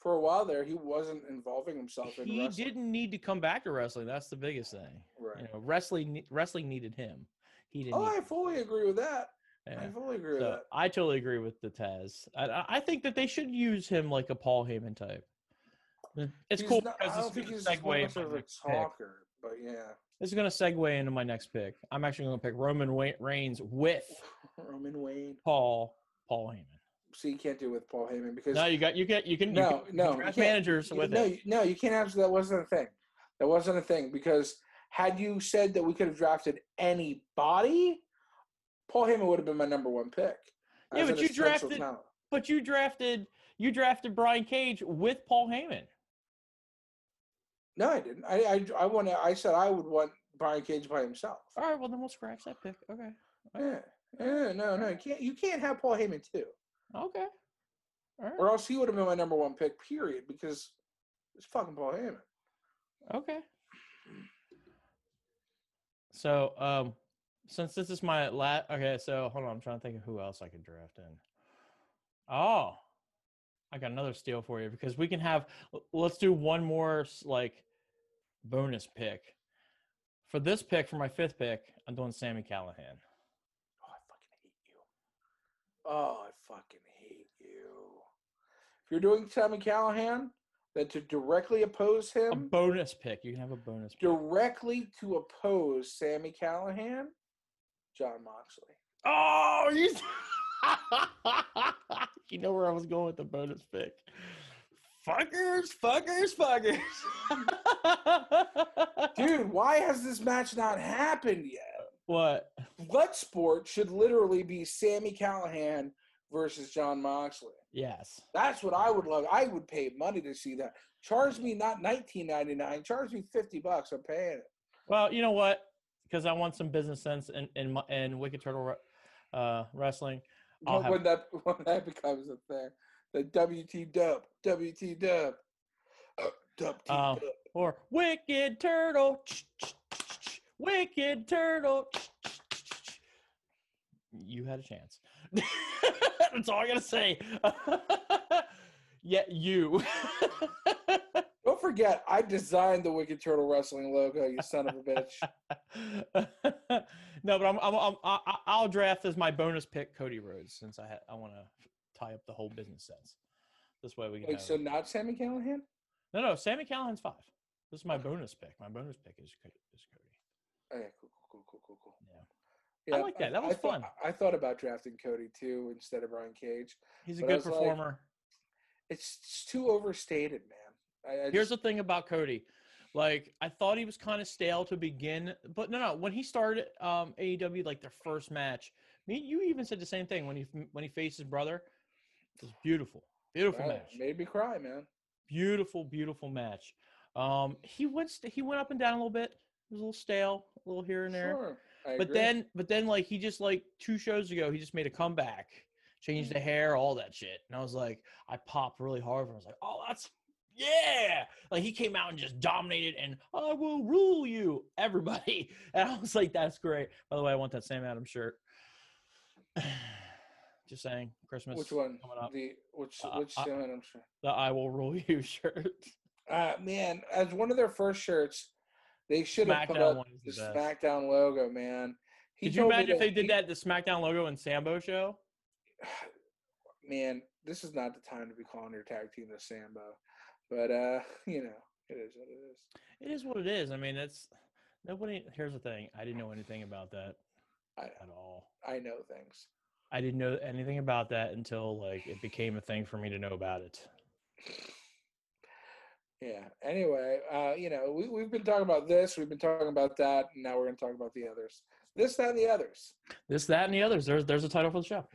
for a while there he wasn't involving himself in he wrestling. didn't need to come back to wrestling that's the biggest thing Right. you know wrestling wrestling needed him he didn't Oh, I fully agree with that. yeah. I fully agree with that. I totally agree with the Taz. I- I, think that they should use him like a Paul Heyman type. Uh, It's He's cool not- because I don't it's think he's segue much of a next pick. talker, but yeah. This is going to segue into my next pick. I'm actually going to pick Roman Reigns with Roman Wayne. Paul Paul Heyman. See, you can't do it with Paul Heyman because No, you got you get you can you no, can no, you managers You- with no, it. you- no, you can't have that. Wasn't a thing. That wasn't a thing because had you said that we could have drafted anybody, Paul Heyman would have been my number one pick. Yeah, but you drafted- talent. But you drafted you drafted Brian Cage with Paul Heyman. No, I didn't. I I I want. I said I would want Brian Cage by himself. All right, well then we'll scratch that pick. Okay. Yeah. Yeah, no, no, you can't. You can't have Paul Heyman too, Okay. Right. or else he would have been my number one pick. Period, because it's fucking Paul Heyman. Okay. So, um, since this is my last, okay, so hold on, I'm trying to think of who else I could draft in. Oh, I got another steal for you because we can have. Let's do one more like bonus pick. For this pick, for my fifth pick, I'm doing Sami Callihan. Oh, I fucking hate you. Oh, I fucking hate you. If you're doing Sami Callihan, then to directly oppose him. A bonus pick. You can have a bonus pick. directly to oppose Sami Callihan, Jon Moxley. Oh, you. you know where I was going with the bonus pick. Fuckers, fuckers, fuckers. Dude, why has this match not happened yet? What? Bloodsport should literally be Sami Callihan versus Jon Moxley. Yes. That's what I would love. I would pay money to see that. Charge me not nineteen ninety nine. Charge me fifty bucks. I'm paying it. Well, you know what? Because I want some business sense in in, in Wicked Turtle uh, Wrestling. I'll When, have- that when that becomes a thing, the WT Dub, WT Dub, uh, WT Um, Dub. Or Wicked Turtle. Wicked Turtle. You had a chance. That's all I gotta say. yeah, you. Don't forget, I designed the Wicked Turtle Wrestling logo. You son of a bitch. no, but I'm, I'm, I'm I'll draft as my bonus pick Cody Rhodes since I ha- I want to tie up the whole business sense. This way we can. Wait, have- so not Sami Callihan? no, no, Sami Callihan's five. This is my bonus pick. My bonus pick is is. Okay, cool, cool, cool, cool, cool. Yeah. Yeah, I like that. That was thought- fun. I thought about drafting Cody too instead of Brian Cage. He's a good was like, performer. It's, it's too overstated, man. I, I Here's just, the thing about Cody. Like I thought he was kind of stale to begin, but no, no. When he started um, AEW, like their first match, me, you even said the same thing when he when he faced his brother. It was beautiful, beautiful wow, match, made me cry, man. beautiful, beautiful match. Um, he went st- he went up and down a little bit. It was a little stale, a little here and there. Sure, but agree. then, but then, like he just like two shows ago, he just made a comeback, changed the hair, all that shit, and I was like, I popped really hard. And I was like, oh, that's yeah! Like he came out and just dominated, and I will rule you, everybody. And I was like, that's great. By the way, I want that Sam Adams shirt. just saying, Christmas. which one? The which Uh, which I- Sam Adams shirt? The I will rule you shirt. Uh, man, as one of their first shirts, they should have put up the the. SmackDown logo, man. He Could you imagine if they did he- that the SmackDown logo in Sambo show? Man, this is not the time to be calling your tag team the Sambo, but uh, you know, it is what it is. It is what it is. I mean, it's nobody. Here's the thing: I didn't know anything about that I at all. I know things. I didn't know anything about that until like it became a thing for me to know about it. Yeah. Anyway, uh, you know, we we've been talking about this, we've been talking about that, and now we're going to talk about the others. This, that, and the others. This, that, and the others. There's there's a title for the show.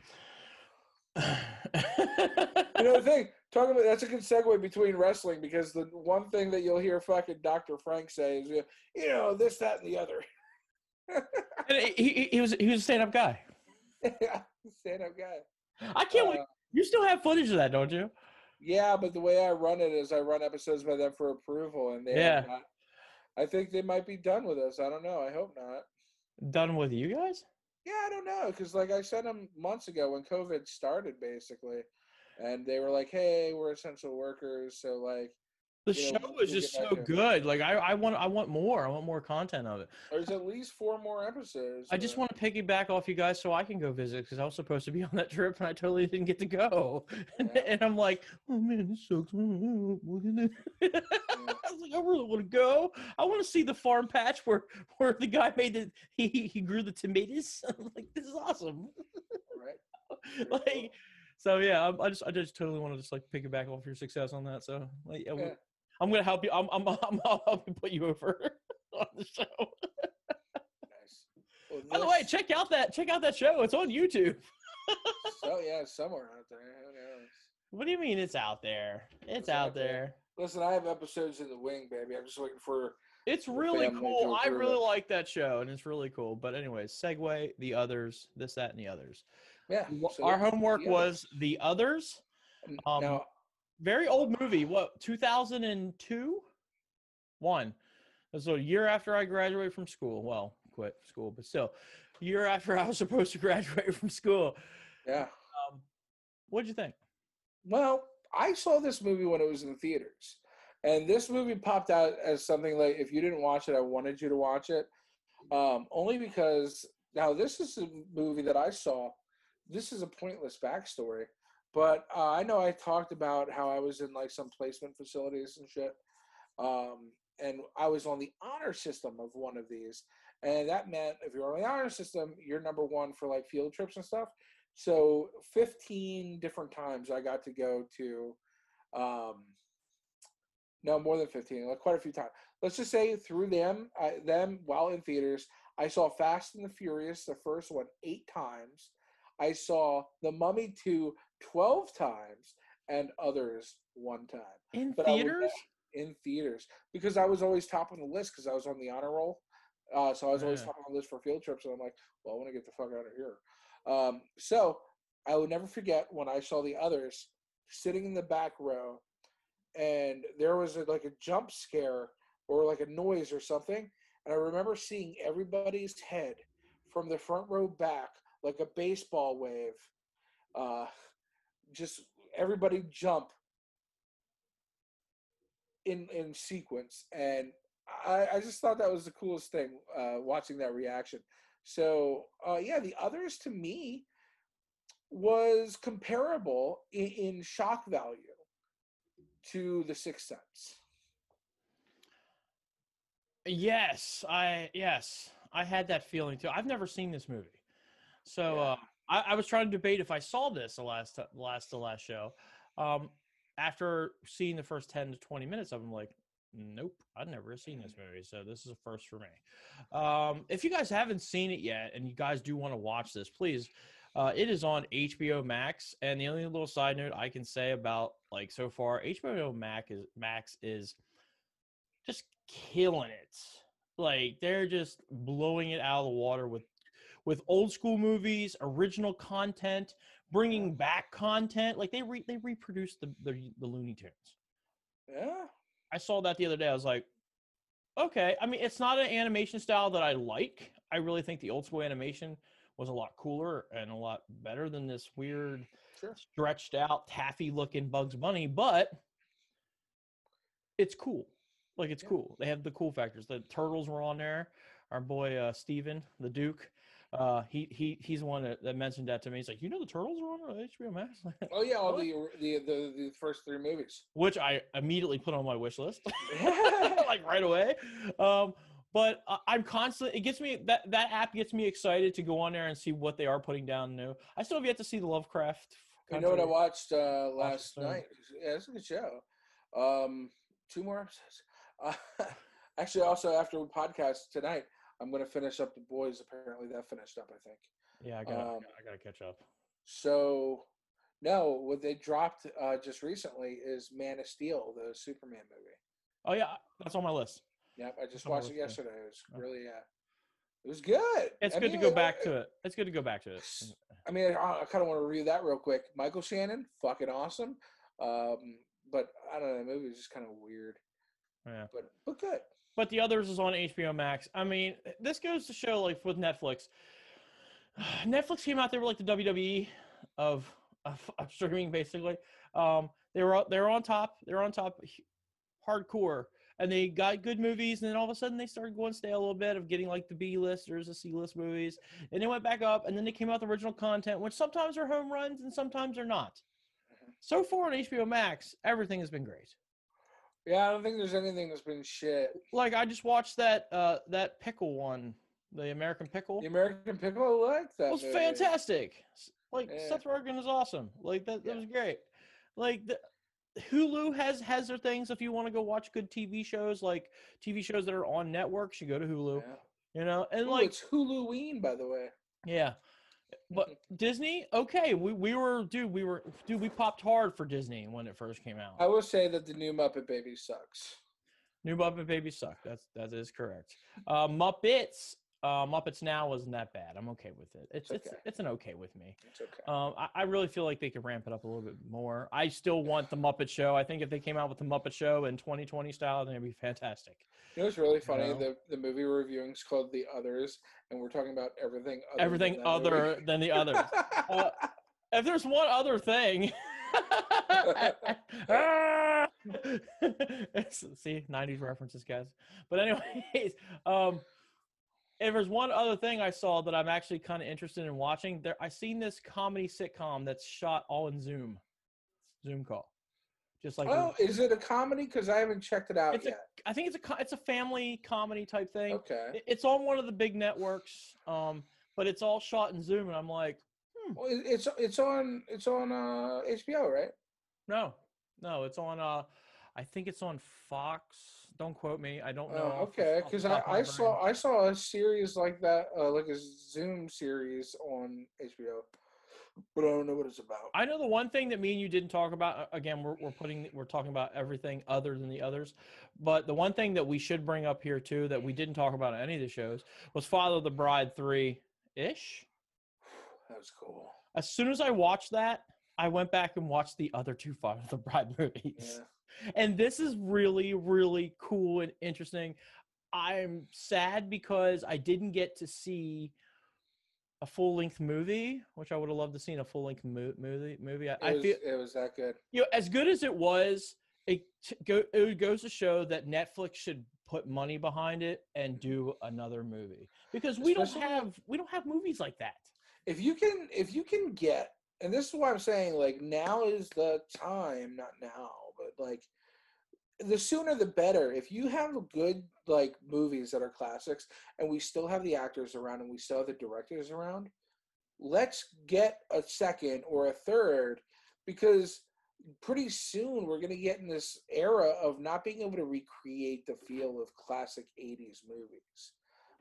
You know the thing, talking about that's a good segue between wrestling because the one thing that you'll hear fucking Dr. Frank say is, you know, this, that, and the other. And he, he, was he was a stand up guy. Stand up guy. I can't wait. Uh, You still have footage of that, don't you? Yeah, but the way I run it is I run episodes by them for approval, and they Yeah. not- I think they might be done with us. I don't know. I hope not. Done with you guys? Yeah, I don't know because like I sent them months ago when COVID started, basically, and they were like, "Hey, we're essential workers," so like, The You show we'll is just so good. Like I, I want I want more. I want more content of it. there's at least four more episodes. I just want to piggyback off you guys so I can go visit because I was supposed to be on that trip and I totally didn't get to go. And, Yeah. and I'm like, oh man, this sucks. I was like, I really want to go. I want to see the farm patch where where the guy made the he he- grew the tomatoes. I'm like, this is awesome. right. Like, cool. so yeah, I, I just I just totally want to just like piggyback off your success on that. So like, yeah, Yeah. I'm gonna help you. I'm I'm, I'm I'll help you put you over on the show. Nice. Well, By the way, check out that check out that show. It's on YouTube. So yeah, somewhere out there. Who knows? What do you mean it's out there? It's It's out out there. there. Listen, I have episodes in the wing, baby. I'm just waiting for. It's really cool. I really like that show, and it's really cool. But anyways, segue the others, this, that, and the others. Yeah. So Our homework the was the others. others. um, now, Very old movie. What 2002? One. So a year after I graduated from school. Well, quit school, but still, year after I was supposed to graduate from school. yeah. Um, what'd you think? Well, I saw this movie when it was in the theaters. And this movie popped out as something like if you didn't watch it, I wanted you to watch it. Um, only because now this is a movie that I saw. This is a pointless backstory. But uh, I know I talked about how I was in like some placement facilities and shit. Um, and I was on the honor system of one of these. And that meant if you're on the honor system, you're number one for like field trips and stuff. So 15 different times I got to go to, um, no more than 15, like quite a few times. Let's just say through them, I, them while in theaters, I saw Fast and the Furious, the first one, eight times. I saw The Mummy 2 12 times and others one time In But theaters? in theaters because I was always top on the list because I was on the honor roll. Uh, so I was always Yeah. top on the list for field trips, and I'm like, well, I want to get the fuck out of here. Um, so I would never forget when I saw the others sitting in the back row, and there was a, like a jump scare or like a noise or something, and I remember seeing everybody's head from the front row back like a baseball wave. Uh, just everybody jump in in sequence, and I, I just thought that was the coolest thing uh, watching that reaction. So uh, yeah, the others to me was comparable in, in shock value to the Sixth Sense. Yes, I yes, I had that feeling too. I've never seen this movie, so Yeah. uh, I, I was trying to debate if I saw this the last last the last show. Um, after seeing the first ten to twenty minutes, of them, like, nope, I've never seen this movie, so this is a first for me. Um, if you guys haven't seen it yet, and you guys do want to watch this, please. Uh, it is on HBO Max, and the only little side note I can say about like so far, HBO Max is Max is just killing it. Like they're just blowing it out of the water with with old school movies, original content, bringing back content. Like they re, they reproduced the, the the Looney Tunes. Yeah, I saw that the other day. I was like, okay. I mean, it's not an animation style that I like. I really think the old school animation was a lot cooler and a lot better than this weird, sure. stretched out, taffy looking Bugs Bunny, but it's cool. Like it's Yeah. cool. They have the cool factors. The turtles were on there. Our boy uh, Steven, the Duke, uh, he he he's the one that, that mentioned that to me. He's like, you know, the turtles are on HBO Max, Oh yeah, all the, the the the first three movies. which I immediately put on my wish list, like right away. Um, but I'm constantly. It gets me that that app gets me excited to go on there and see what they are putting down new. I still have yet to see the Lovecraft. You know what I watched uh, last night? Yeah, it's a good show. Um, two more episodes. Uh, actually, also after podcast tonight, I'm going to finish up the boys. Apparently, that finished up. I think. Yeah, I gotta, I um, gotta, I gotta catch up. So, no, what they dropped uh, just recently is Man of Steel, the Superman movie. Oh yeah, that's on my list. Yep, I just my watched it list, too. yesterday. It was really, yeah, it was good. It's I good to go uh, back uh, to it. It's good to go back to it. I mean, I, I kind of want to review that real quick. Michael Shannon, fucking awesome. Um, but I don't know, the movie was just kind of weird, Yeah. but but good. But the others is on HBO Max. I mean, this goes to show, like with Netflix, Netflix came out there with like the WWE of of, of streaming, basically. Um, they were they were on top. They were on top, hardcore, and they got good movies. And then all of a sudden, they started going stale a little bit of getting like the B listers, the C list movies, and they went back up. And then they came out with original content, which sometimes are home runs and sometimes are not. So far on HBO Max, everything has been great. Yeah, I don't think there's anything that's been shit. like I just watched that uh that pickle one, the American pickle. The American Pickle, I like that. It was movie. fantastic. Like Yeah. Seth Rogen is awesome. Like that, that Yeah. was great. Like the, Hulu has has their things. If you want to go watch good TV shows, like TV shows that are on networks, you go to Hulu. Yeah. You know, and Ooh, like it's Huluween, by the way. yeah. But Disney, okay, we, we were dude, we were dude, we popped hard for Disney when it first came out. I will say that the new Muppet Baby sucks. New Muppet Baby suck. That's that is correct. Uh, Muppets, uh, Muppets Now wasn't that bad. I'm okay with it. It's It's it's okay. it's an okay with me. It's okay. Um, I, I really feel like they could ramp it up a little bit more. I still want the Muppet Show. I think if they came out with the Muppet Show in 2020 style, then it'd be fantastic. You know what's really funny? know? The the movie we're reviewing is called The Others, and we're talking about everything. Other Everything than other movie. than the others. Uh, if there's one other thing, Ah! See 90s references, guys. But anyways, um, if there's one other thing I saw that I'm actually kind of interested in watching, there I seen this comedy sitcom that's shot all in Zoom, Zoom call, just like oh, is it a comedy? Because I haven't checked it out it's yet. I think it's a it's a family comedy type thing. Okay. It- It's on one of the big networks, um, but it's all shot in Zoom, and I'm like, Well, it's it's on it's on uh, HBO, right? No, no, it's on. Uh, I think it's on Fox. Don't quote me. I don't know. The- okay. Because I, I saw. I saw a series like that, uh, like a Zoom series on HBO, but I don't know what it's about. I know the one thing that me and you didn't talk about. uh, Again, we're we're putting we're talking about everything other than the others, but the one thing that we should bring up here too that we didn't talk about on any of the shows was Father of the Bride three ish. That was cool. As soon as I watched that, I went back and watched the other two Father of the Bride movies. Yeah. And this is really really cool and interesting i'm sad because i didn't get to see a full length movie which i would have loved to see in a full length mo- movie movie I, It I feel it was that good. you know as good as it was it t- go it goes to show that Netflix should put money behind it and mm-hmm. do another movie because we Especially- don't have we don't have movies like that. if you can if you can get and this is why i'm saying like now is the time not now like the sooner the better if you have a good like movies that are classics and we still have the actors around and we still have the directors around let's get a second or a third because pretty soon we're going to get in this era of not being able to recreate the feel of classic 80s movies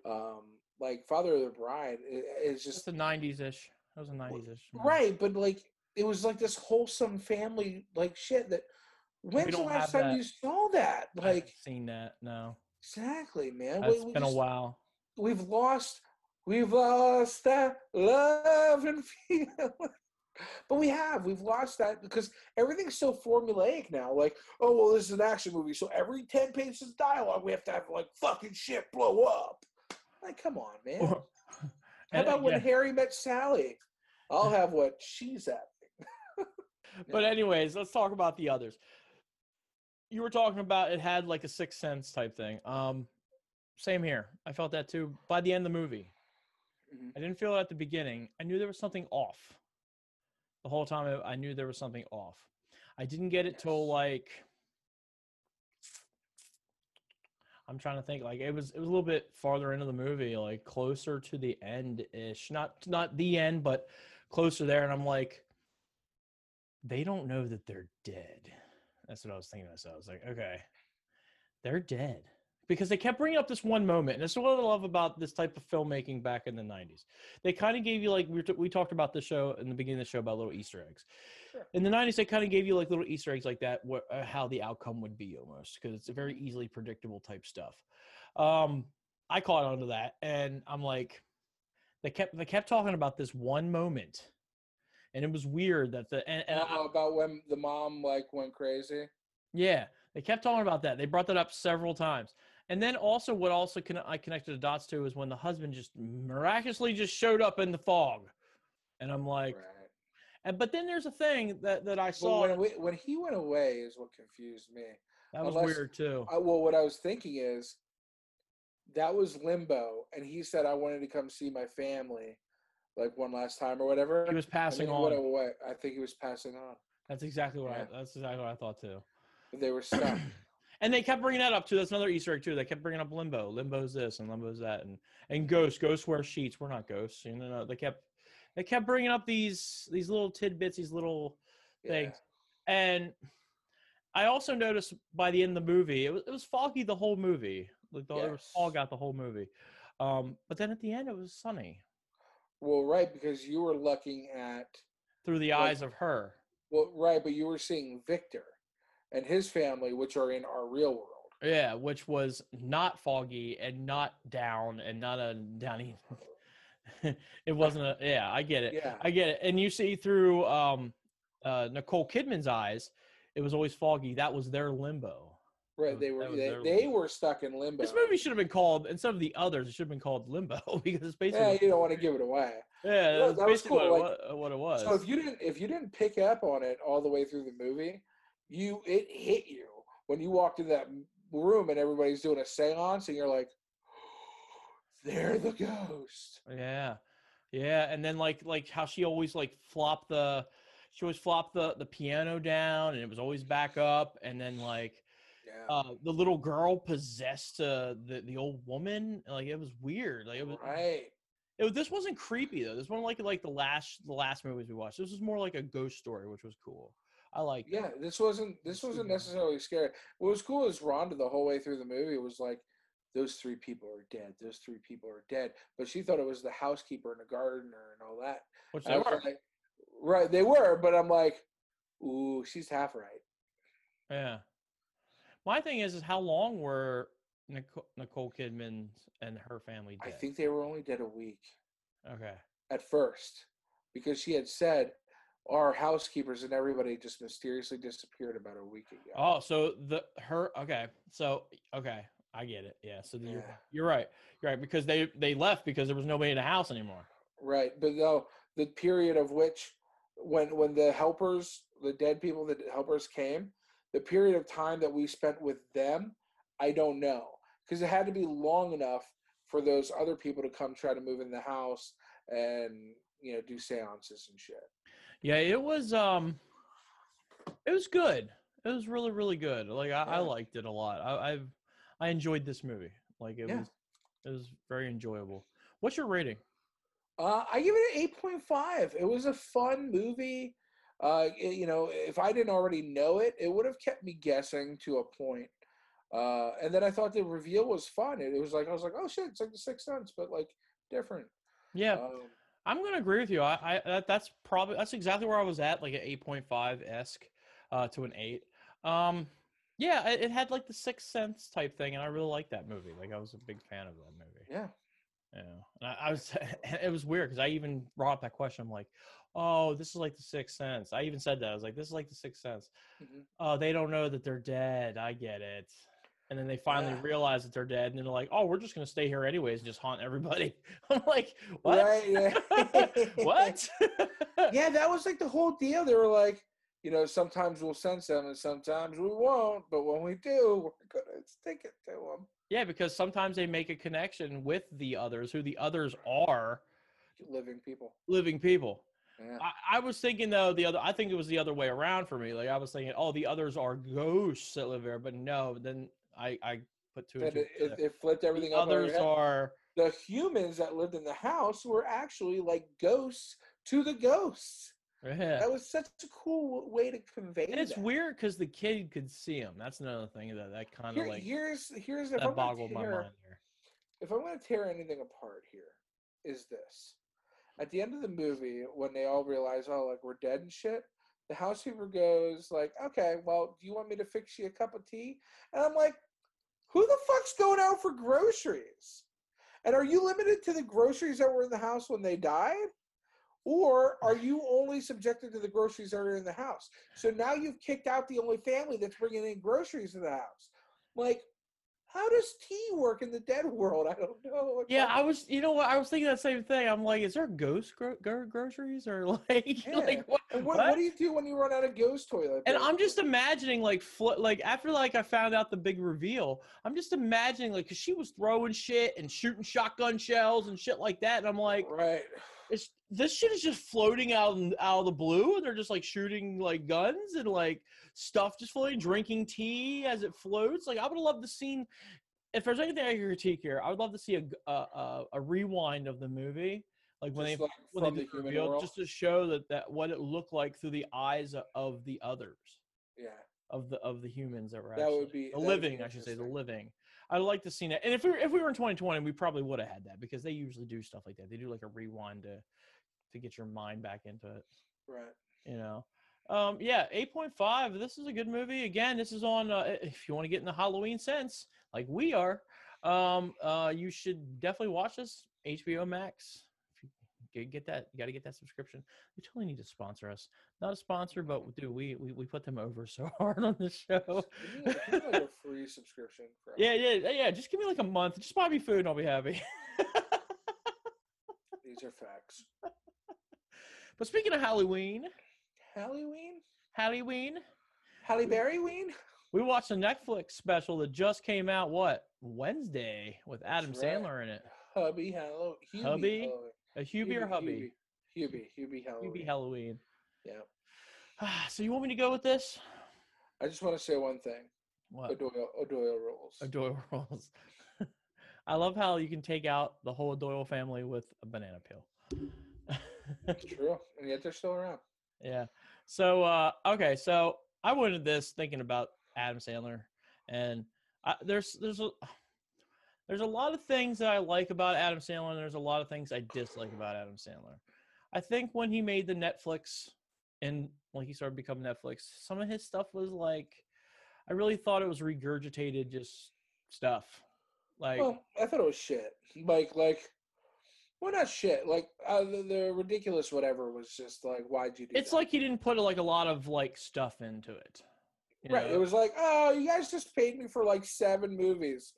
um like father of the bride is Just just the '90s ish. That was a '90s ish. right but like it was like this wholesome family like shit that when's the last time that. you saw that? I like seen that. No, exactly man. It's we, we been a just- while. we've lost we've lost that love and feel but we have we've lost that because everything's so formulaic now like oh well this is an action movie. So every 10 pages of dialogue we have to have like fucking shit blow up. Like come on man. How And, about when yeah, harry met sally? I'll have what she's at But anyways, let's talk about the others. You were talking about it had like a sixth sense type thing. Um, same here. I felt that too. By the end of the movie, Mhm. I didn't feel it at the beginning. I knew there was something off. The whole time I I knew there was something off. I didn't get it till like I'm trying to think like it was it was a little bit farther into the movie, like closer to the end ish. Not not the end, but closer there. And I'm like, they don't know that they're dead. That's what I was thinking myself. I was like, okay, they're dead. Because they kept bringing up this one moment. And that's what I love about this type of filmmaking back in the 90s. They kind of gave you, like, we, t- we talked about the show in the beginning of the show about little Easter eggs. Sure. In the 90s, they kind of gave you, like, little Easter eggs like that, wh- uh, how the outcome would be almost, because it's a very easily predictable type stuff. Um, I caught on to that. And I'm like, they kept they kept talking about this one moment and it was weird that the and, and I- about when the mom like went crazy? Yeah they kept talking about that. They brought that up several times. And then also what also con- i connected the dots to is when the husband just miraculously just showed up in the fog. And i'm like right. and but then there's a thing that that i saw when, we, when he went away is what confused me. That was unless- weird too. I, well, what I was thinking is that was limbo, and he said I wanted to come see my family, like one last time or whatever. he was passing then he went on away. I think he was passing on. that's exactly what Yeah. i that's exactly what i thought too But they were stuck. and they kept bringing that up too. That's another Easter egg too. They kept bringing up limbo. Limbo's this and limbo's that, and and ghosts. Ghosts wear sheets. We're not ghosts. You know, they kept they kept bringing up these these little tidbits, these little yeah. things. And I also noticed by the end of the movie, it was it was foggy the whole movie. Like the, there was Yes. fog out the whole movie. Um, but then at the end, it was sunny Well, right, because you were looking at through the Like- eyes of her. well, right, but you were seeing Victor and his family, which are in our real world. Yeah, which was not foggy and not down and not a downy. it wasn't a yeah. I get it. Yeah. I get it. And you see through um, uh, Nicole Kidman's eyes, it was always foggy. That was their limbo. Right, they were they, they were stuck in limbo. This movie should have been called and some of the others. It should have been called Limbo because it's basically Yeah, you don't want to give it away. yeah, that was basically cool, what, like- it what it was. So if you didn't if you didn't pick up on it all the way through the movie, you it hit you when you walked in that room and everybody's doing a séance and you're like, they're the ghost. Yeah. Yeah. And then like like how she always like flopped the she always flopped the the piano down and it was always back up and then like Yeah. uh the little girl possessed uh the the old woman like it was weird like it was right. it, was- this wasn't creepy though this wasn't like like the last the last movies we watched this was more like a ghost story which was cool i like Yeah, this wasn't this wasn't necessarily scary. What was cool is Rhonda the whole way through the movie was like, those three people are dead. Those three people are dead. But she thought it was the housekeeper and the gardener and all that. which they were like, right, they were, but I'm like, ooh, she's half right. yeah my thing is is how long were nicole, nicole kidman and her family I think they were only dead a week. okay at first because she had said our housekeepers and everybody just mysteriously disappeared about a week ago. Oh, so the her okay. So okay, I get it. Yeah. So the, you're you're right. You're right because they they left because there was nobody in the house anymore. Right, but no, the period of which when when the helpers, the dead people, the helpers came, the period of time that we spent with them, I don't know because it had to be long enough for those other people to come try to move in the house and you know do seances and shit. Yeah, it was um it was good. It was really, really good. Like I, I liked it a lot. I, I've I enjoyed this movie. Like it Yeah. was it was very enjoyable. What's your rating? Uh, I give it an eight point five. It was a fun movie. Uh, you know, if I didn't already know it, it would have kept me guessing to a point. Uh, and then I thought the reveal was fun. It, it was like I was like, oh shit, it's like the Sixth Sense, but like different. Yeah, Um, I'm gonna agree with you. I, I that, that's probably that's exactly where I was at, like an eight point five esque uh, to an eight. Um, yeah, it, it had like the Sixth Sense type thing, and I really liked that movie. Like I was a big fan of that movie. yeah, Yeah, and I, I was. It was weird because I even brought up that question. I'm like, oh, this is like the Sixth Sense. I even said that. I was like, this is like the Sixth Sense. Mhm. Oh, they don't know that they're dead. I get it. And then they finally Yeah. realize that they're dead, and they're like, "Oh, we're just gonna stay here anyways and just haunt everybody." I'm like, "What? Right, yeah. what?" yeah, that was like the whole deal. They were like, you know, sometimes we'll sense them and sometimes we won't, but when we do, we're gonna stick it to them. Yeah, because sometimes they make a connection with the others, who the others are Living people. living people. Yeah. I, I was thinking though the other. I think it was the other way around for me. Like I was thinking, oh, the others are ghosts that live there, but no. Then I I put two and And two. it, it, it flipped everything the up. others are the humans that lived in the house were actually like ghosts to the ghosts. Yeah. That was such a cool way to convey And it's that. weird because the kid could see him. That's another thing that that kind of like here's here's if that I'm, gonna my tear, mind there. if I'm going to tear anything apart here, is this. At the end of the movie, when they all realize, oh, like we're dead and shit, the housekeeper goes like, "Okay, well, do you want me to fix you a cup of tea?" And I'm like, "Who the fuck's going out for groceries? And are you limited to the groceries that were in the house when they died?" Or are you only subjected to the groceries that are in the house? So now you've kicked out the only family that's bringing in groceries to the house. Like, how does tea work in the dead world? I don't know. Yeah, I was. You know what? I was thinking that same thing. I'm like, is there ghost gro- gro- groceries or like, Yeah. like what? What, what? what do you do when you run out of ghost toilet? And? I'm just imagining like fl- like after like I found out the big reveal, I'm just imagining like because she was throwing shit and shooting shotgun shells and shit like that, and I'm like, right. It's, this shit is just floating out in, out of the blue, and they're just like shooting like guns and like stuff just floating, drinking tea as it floats. Like I would love to see if there's anything I could critique here, I would love to see a a rewind of the movie, like when Just they like when they the do human reveal, just to show that that what it looked like through the eyes of the others yeah. of the of the humans that were That actually would be- the that would be living, I should say, the living. I'd like to see that. And if we were, if we were in 2020, we probably would have had that because they usually do stuff like that. They do like a rewind to to get your mind back into it. Right. You know. Um, yeah, 8.5. This is a good movie. Again, this is on. Uh, if you want to get in the Halloween sense, like we are, um, uh, you should definitely watch this. HBO Max. You get, get that, you got to get that subscription. They totally need to sponsor us. Not a sponsor, but mm-hmm. dude, we we, we put them over so hard on the show. Give me, like a free subscription. For Yeah, yeah, yeah. Just give me like a month. Just buy me food and I'll be happy. These are facts. but speaking of Halloween, Halloween? Halloween, Halle Berry Ween? we watched a Netflix special that just came out. What Wednesday with Adam right. Sandler in it? Hubby Halloween. Hubie Hubby? A Hubie or hubby? Hubie. Hubie Halloween. Hubie Halloween. Yeah. so you want me to go with this? I just want to say one thing. What? O'Doyle, O'Doyle rules. O'Doyle rolls. I love how you can take out the whole Doyle family with a banana peel. True. And yet they're still around. Yeah. So uh okay, so I went into this thinking about Adam Sandler and I, there's there's a there's a lot of things that I like about Adam Sandler and there's a lot of things I dislike about Adam Sandler. I think when he made the Netflix and when he started becoming Netflix, some of his stuff was like I really thought it was regurgitated just stuff. Like Well, I thought it was shit. Like, like, well, not shit. Like, uh, the, the ridiculous whatever was just like, why'd you do it's that? like he didn't put like a lot of like stuff into it. you right. know? It was like, oh, you guys just paid me for like seven movies.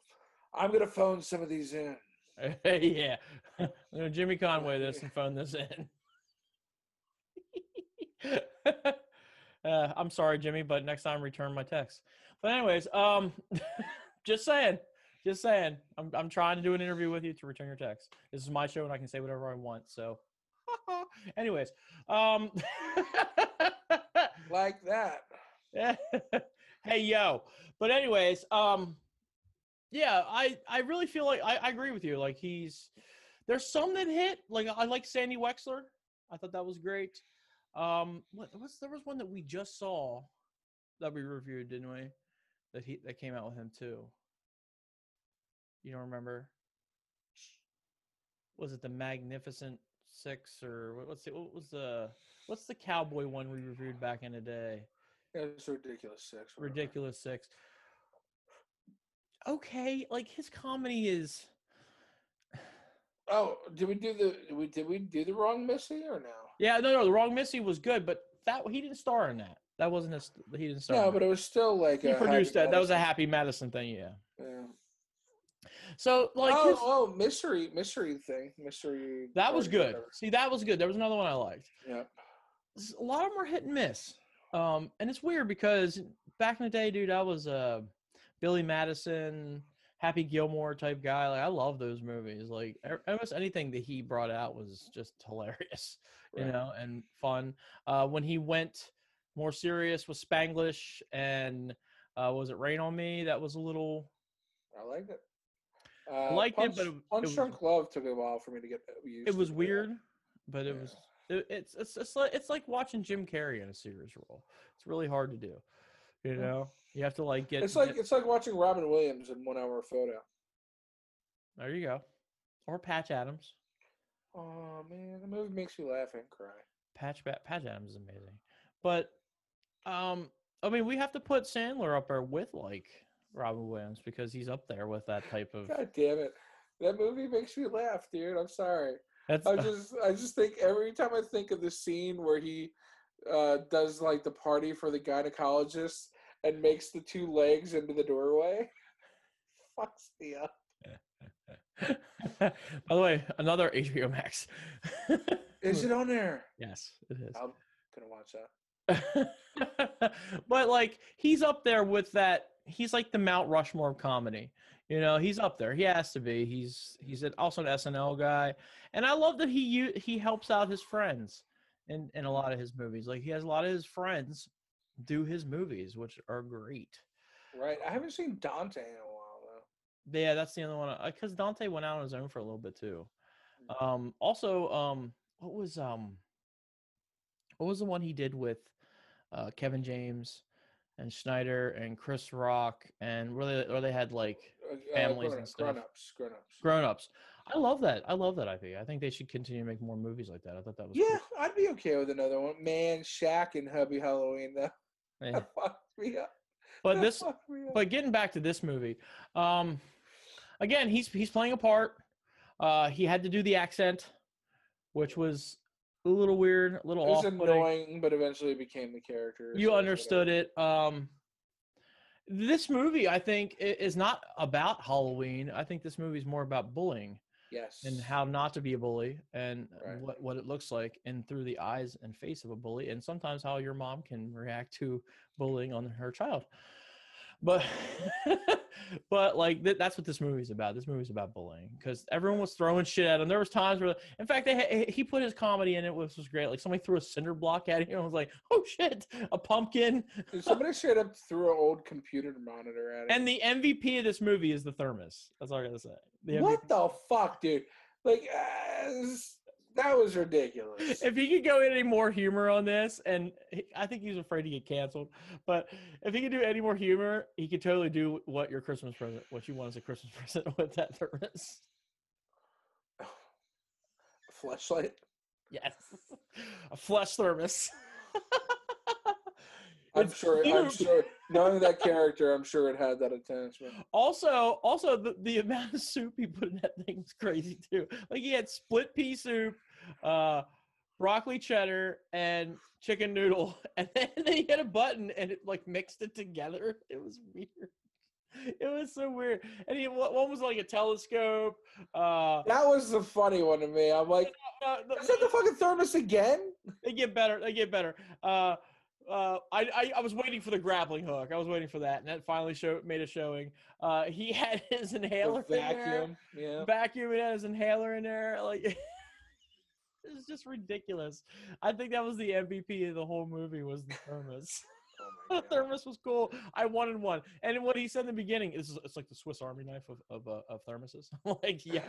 I'm gonna phone some of these in. yeah. Jimmy Conway this and phone this in. Uh, I'm sorry, Jimmy, but next time return my text. But anyways, um, just saying, just saying. I'm I'm trying to do an interview with you to return your text. This is my show, and I can say whatever I want. So, anyways, um, Like that. hey yo. But anyways, um, yeah, I I really feel like I, I agree with you. Like he's there's some that hit. Like I like Sandy Wexler. I thought that was great. Um, what what's there was one that we just saw that we reviewed, didn't we? That he that came out with him too. You don't remember? Was it the Magnificent Six or what, what's it? What was the what's the cowboy one we reviewed back in the day? It's ridiculous. Six. whatever. Ridiculous Six. Okay, like his comedy is. Oh, did we do the did we did we do the wrong Missy or no? Yeah, no, no, the wrong Missy was good, but that he didn't star in that. That wasn't his. He didn't star. No, but it was still like he a produced that. That was a Happy Madison thing, yeah. Yeah. So like oh, his, oh, mystery, mystery thing, mystery. that was good. whatever. See, that was good. There was another one I liked. Yeah. A lot of them were hit and miss. Um, and it's weird because back in the day, dude, I was a Billy Madison, Happy Gilmore type guy. Like I love those movies. Like almost anything that he brought out was just hilarious, you know, and fun. Uh, when he went more serious with Spanglish and uh, was it Rain on Me? That was a little. I liked it. Uh, liked it, but it- Punch Drunk Love took a while for me to get used. It was weird, but it Yeah. was. It, it's it's it's like it's like watching Jim Carrey in a serious role. It's really hard to do. You know, you have to like get. It's like it's like watching Robin Williams in one hour photo. there you go, or Patch Adams. Oh man, the movie makes me laugh and cry. Patch Patch Adams is amazing, but um, I mean, we have to put Sandler up there with like Robin Williams because he's up there with that type of. God damn it, that movie makes me laugh, dude. I'm sorry. That's I just I just think every time I think of the scene where he uh, does like the party for the gynecologist and makes the two legs into the doorway, fucks me up. By the way, another HBO Max. Is it on there? Yes, it is. I'm gonna watch that. but like he's up there with that he's like the mount rushmore of comedy you know he's up there he has to be he's he's an, also an snl guy and i love that he he helps out his friends in in a lot of his movies like he has a lot of his friends do his movies which are great Right. I haven't seen Dante in a while though. yeah that's the other one because dante went out on his own for a little bit too um also um what was um what was the one he did with uh kevin james and schneider and chris rock and really or they had like Uh, uh, Families grown, and stuff. grown-ups, grown-ups. grown-ups i love that i love that ip i think they should continue to make more movies like that i thought that was cool. Yeah, I'd be okay with another one. Man, Shaq and Hubie Halloween though. Yeah. That fucked me up. but this me up. but getting back to this movie um again he's he's playing a part uh he had to do the accent which was a little weird a little it was off-putting. annoying, but eventually became the character. you understood it um this movie i think is not about halloween i think this movie is more about bullying Yes. and how not to be a bully and Right. what, what it looks like and through the eyes and face of a bully and sometimes how your mom can react to bullying on her child but but like th- that's what this movie's about. This movie's about bullying because everyone was throwing shit at him. There was times where in fact they he put his comedy in it which was great. Like somebody threw a cinder block at him. And was like oh shit a pumpkin. Somebody straight up threw an old computer monitor at him. and the mvp of this movie is the thermos. That's all i gotta say. The what MVP the fuck, dude? Like, uh, that was ridiculous. if he could go any more humor on this, and he, I think he's afraid to get canceled, but if he could do any more humor, he could totally do what your Christmas present, what you want as a Christmas present with that thermos. Flashlight. Yes, a flesh thermos. I'm sure. I'm sure. Knowing that character, I'm sure it had that attachment. Also, also the, the amount of soup he put in that thing was crazy too. Like he had split pea soup, uh, broccoli cheddar, and chicken noodle, and then, he hit a button and it like mixed it together. It was weird. It was so weird. And he one was like a telescope. Uh, That was the funny one to me. I'm like, uh, the- is that the fucking thermos again? they get better. They get better. Uh, Uh, I, I I was waiting for the grappling hook. I was waiting for that, and that finally showed made a showing. Uh, he had his The inhaler in there, vacuum. Yeah. vacuum, and had his inhaler in there. Like it's just ridiculous. I think that was the MVP of the whole movie. Was the thermos. Oh the thermos was cool. I wanted one. And what he said in the beginning is it's like the Swiss Army knife of of, uh, of thermoses. I'm like, yeah,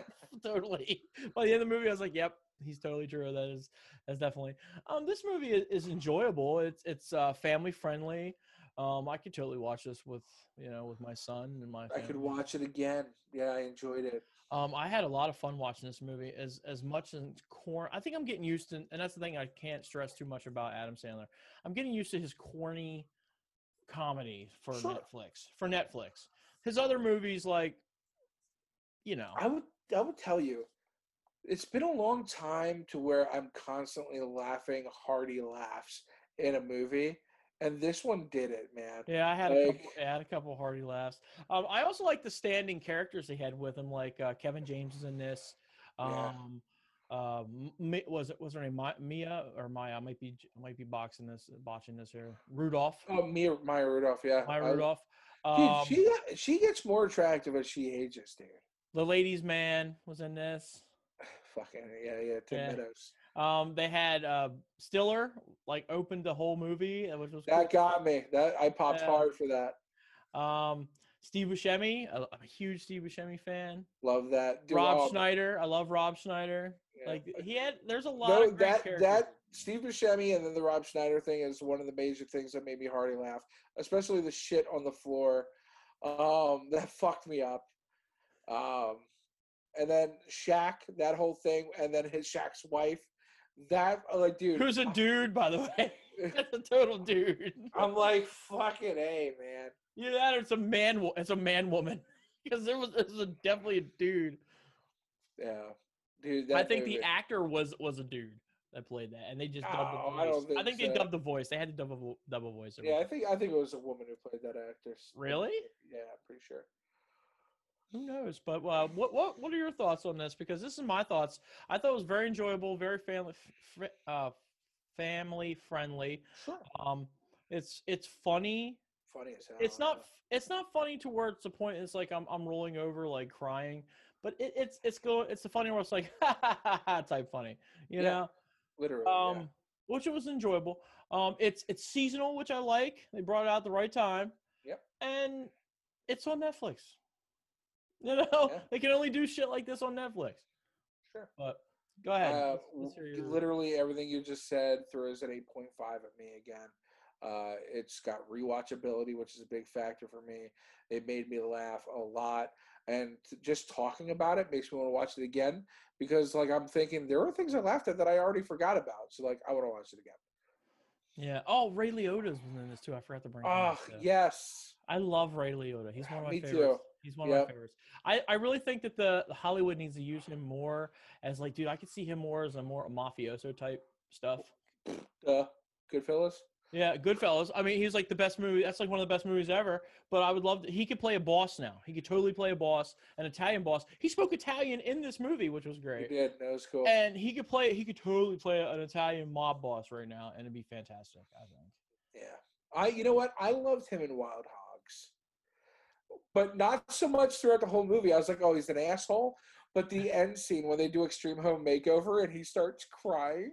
totally. By the end of the movie, I was like, yep, he's totally true. That is that's definitely. Um, this movie is, is enjoyable. It's it's uh, family friendly. Um, I could totally watch this with you know with my son and my. I could watch it again. Yeah, I enjoyed it. Um, I had a lot of fun watching this movie. As as much as corn, I think I'm getting used to, and that's the thing I can't stress too much about Adam Sandler. I'm getting used to his corny comedy for Sure. Netflix. For Netflix, his other movies, like, you know, I would I would tell you, it's been a long time to where I'm constantly laughing hearty laughs in a movie, and this one did it, man. yeah, I had a couple, I had a couple hearty laughs. Um, I also like the standing characters they had with them, like uh, Kevin James is in this. Yeah. Um, uh, was it was her name Mi- Mia or Maya? I might be I might be boxing this, botching this here. Rudolph. Oh, Mia Maya Rudolph, yeah. Maya I- Rudolph. Dude, Um, she got, she gets more attractive as she ages, dude. the ladies' man was in this. Fucking yeah, yeah. Tim Yeah. Meadows. Um, they had uh, Stiller like opened the whole movie, uh, which was That got me. That I popped Yeah. hard for that. Um, Steve Buscemi, I'm a huge Steve Buscemi fan. Love that. Dude, Rob oh, Schneider, I love Rob Schneider. yeah. Like he had, there's a lot no, of great that characters. that Steve Buscemi and then the Rob Schneider thing is one of the major things that made me hearty laugh, especially the shit on the floor. Um, that fucked me up. Um, and then Shaq, that whole thing, and then his Shaq's wife. That like, dude, Who's a dude, by the way? That's a total dude. I'm like fucking a man. Yeah, that or it's a man. It's a man woman because there was, there was a, definitely a dude. Yeah, dude. I think movie- the actor was was a dude that played that, and they just dubbed Oh, the I voice. don't think I think so. they dubbed the voice. They had to dub a vo- dub a voice. Yeah, I think I think it was a woman who played that actress. Really? Yeah, pretty sure. Who knows? But uh, what what what are your thoughts on this? Because this is my thoughts. I thought it was very enjoyable, very family fr- uh, family friendly. Sure. Um, it's it's funny. Funny as hell. It's not it's not funny to where it's the point. It's like I'm I'm rolling over like crying. But it, it's it's go it's the funny where it's like ha ha ha ha type funny. You Yeah, know. literally. um yeah. which it was enjoyable um it's it's seasonal which i like they brought it out at the right time Yep. and it's on netflix you know Yeah. they can only do shit like this on netflix Sure. but go ahead Uh, let's- let's your- literally everything you just said throws an 8.5 at me again. Uh, it's got rewatchability, which is a big factor for me. It made me laugh a lot, and just talking about it makes me want to watch it again because, like, I'm thinking there are things I laughed at that I already forgot about. So, like, I want to watch it again. yeah oh ray liotta's was in this too i forgot to bring Oh up, too. yes, i love ray liotta he's one of my Me too. He's one of Yep. my favorites I, I really think that the, hollywood needs to use him more as like dude i could see him more as a more mafioso type stuff uh, Goodfellas. Yeah, Goodfellas. I mean, he's like the best movie. That's like one of the best movies ever. But I would love to. He could play a boss now. He could totally play a boss, an Italian boss. He spoke Italian in this movie, which was great. did. That was cool. And he could play. He could totally play an Italian mob boss right now, and it'd be fantastic. I think. Yeah. I you know what? I loved him in Wild Hogs. But not so much throughout the whole movie. I was like, oh, he's an asshole. But the end scene when they do Extreme Home Makeover and he starts crying.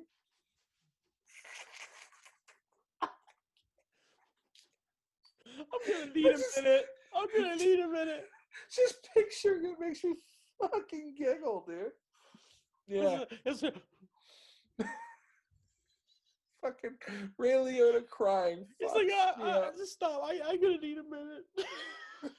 I'm gonna need a minute. I'm gonna need a minute. Just picturing it makes me fucking giggle, dude. Yeah. It's a- it's a- Fucking Ray Liotta crying. It's fucks like, uh, me uh, just stop. I, I'm gonna need a minute.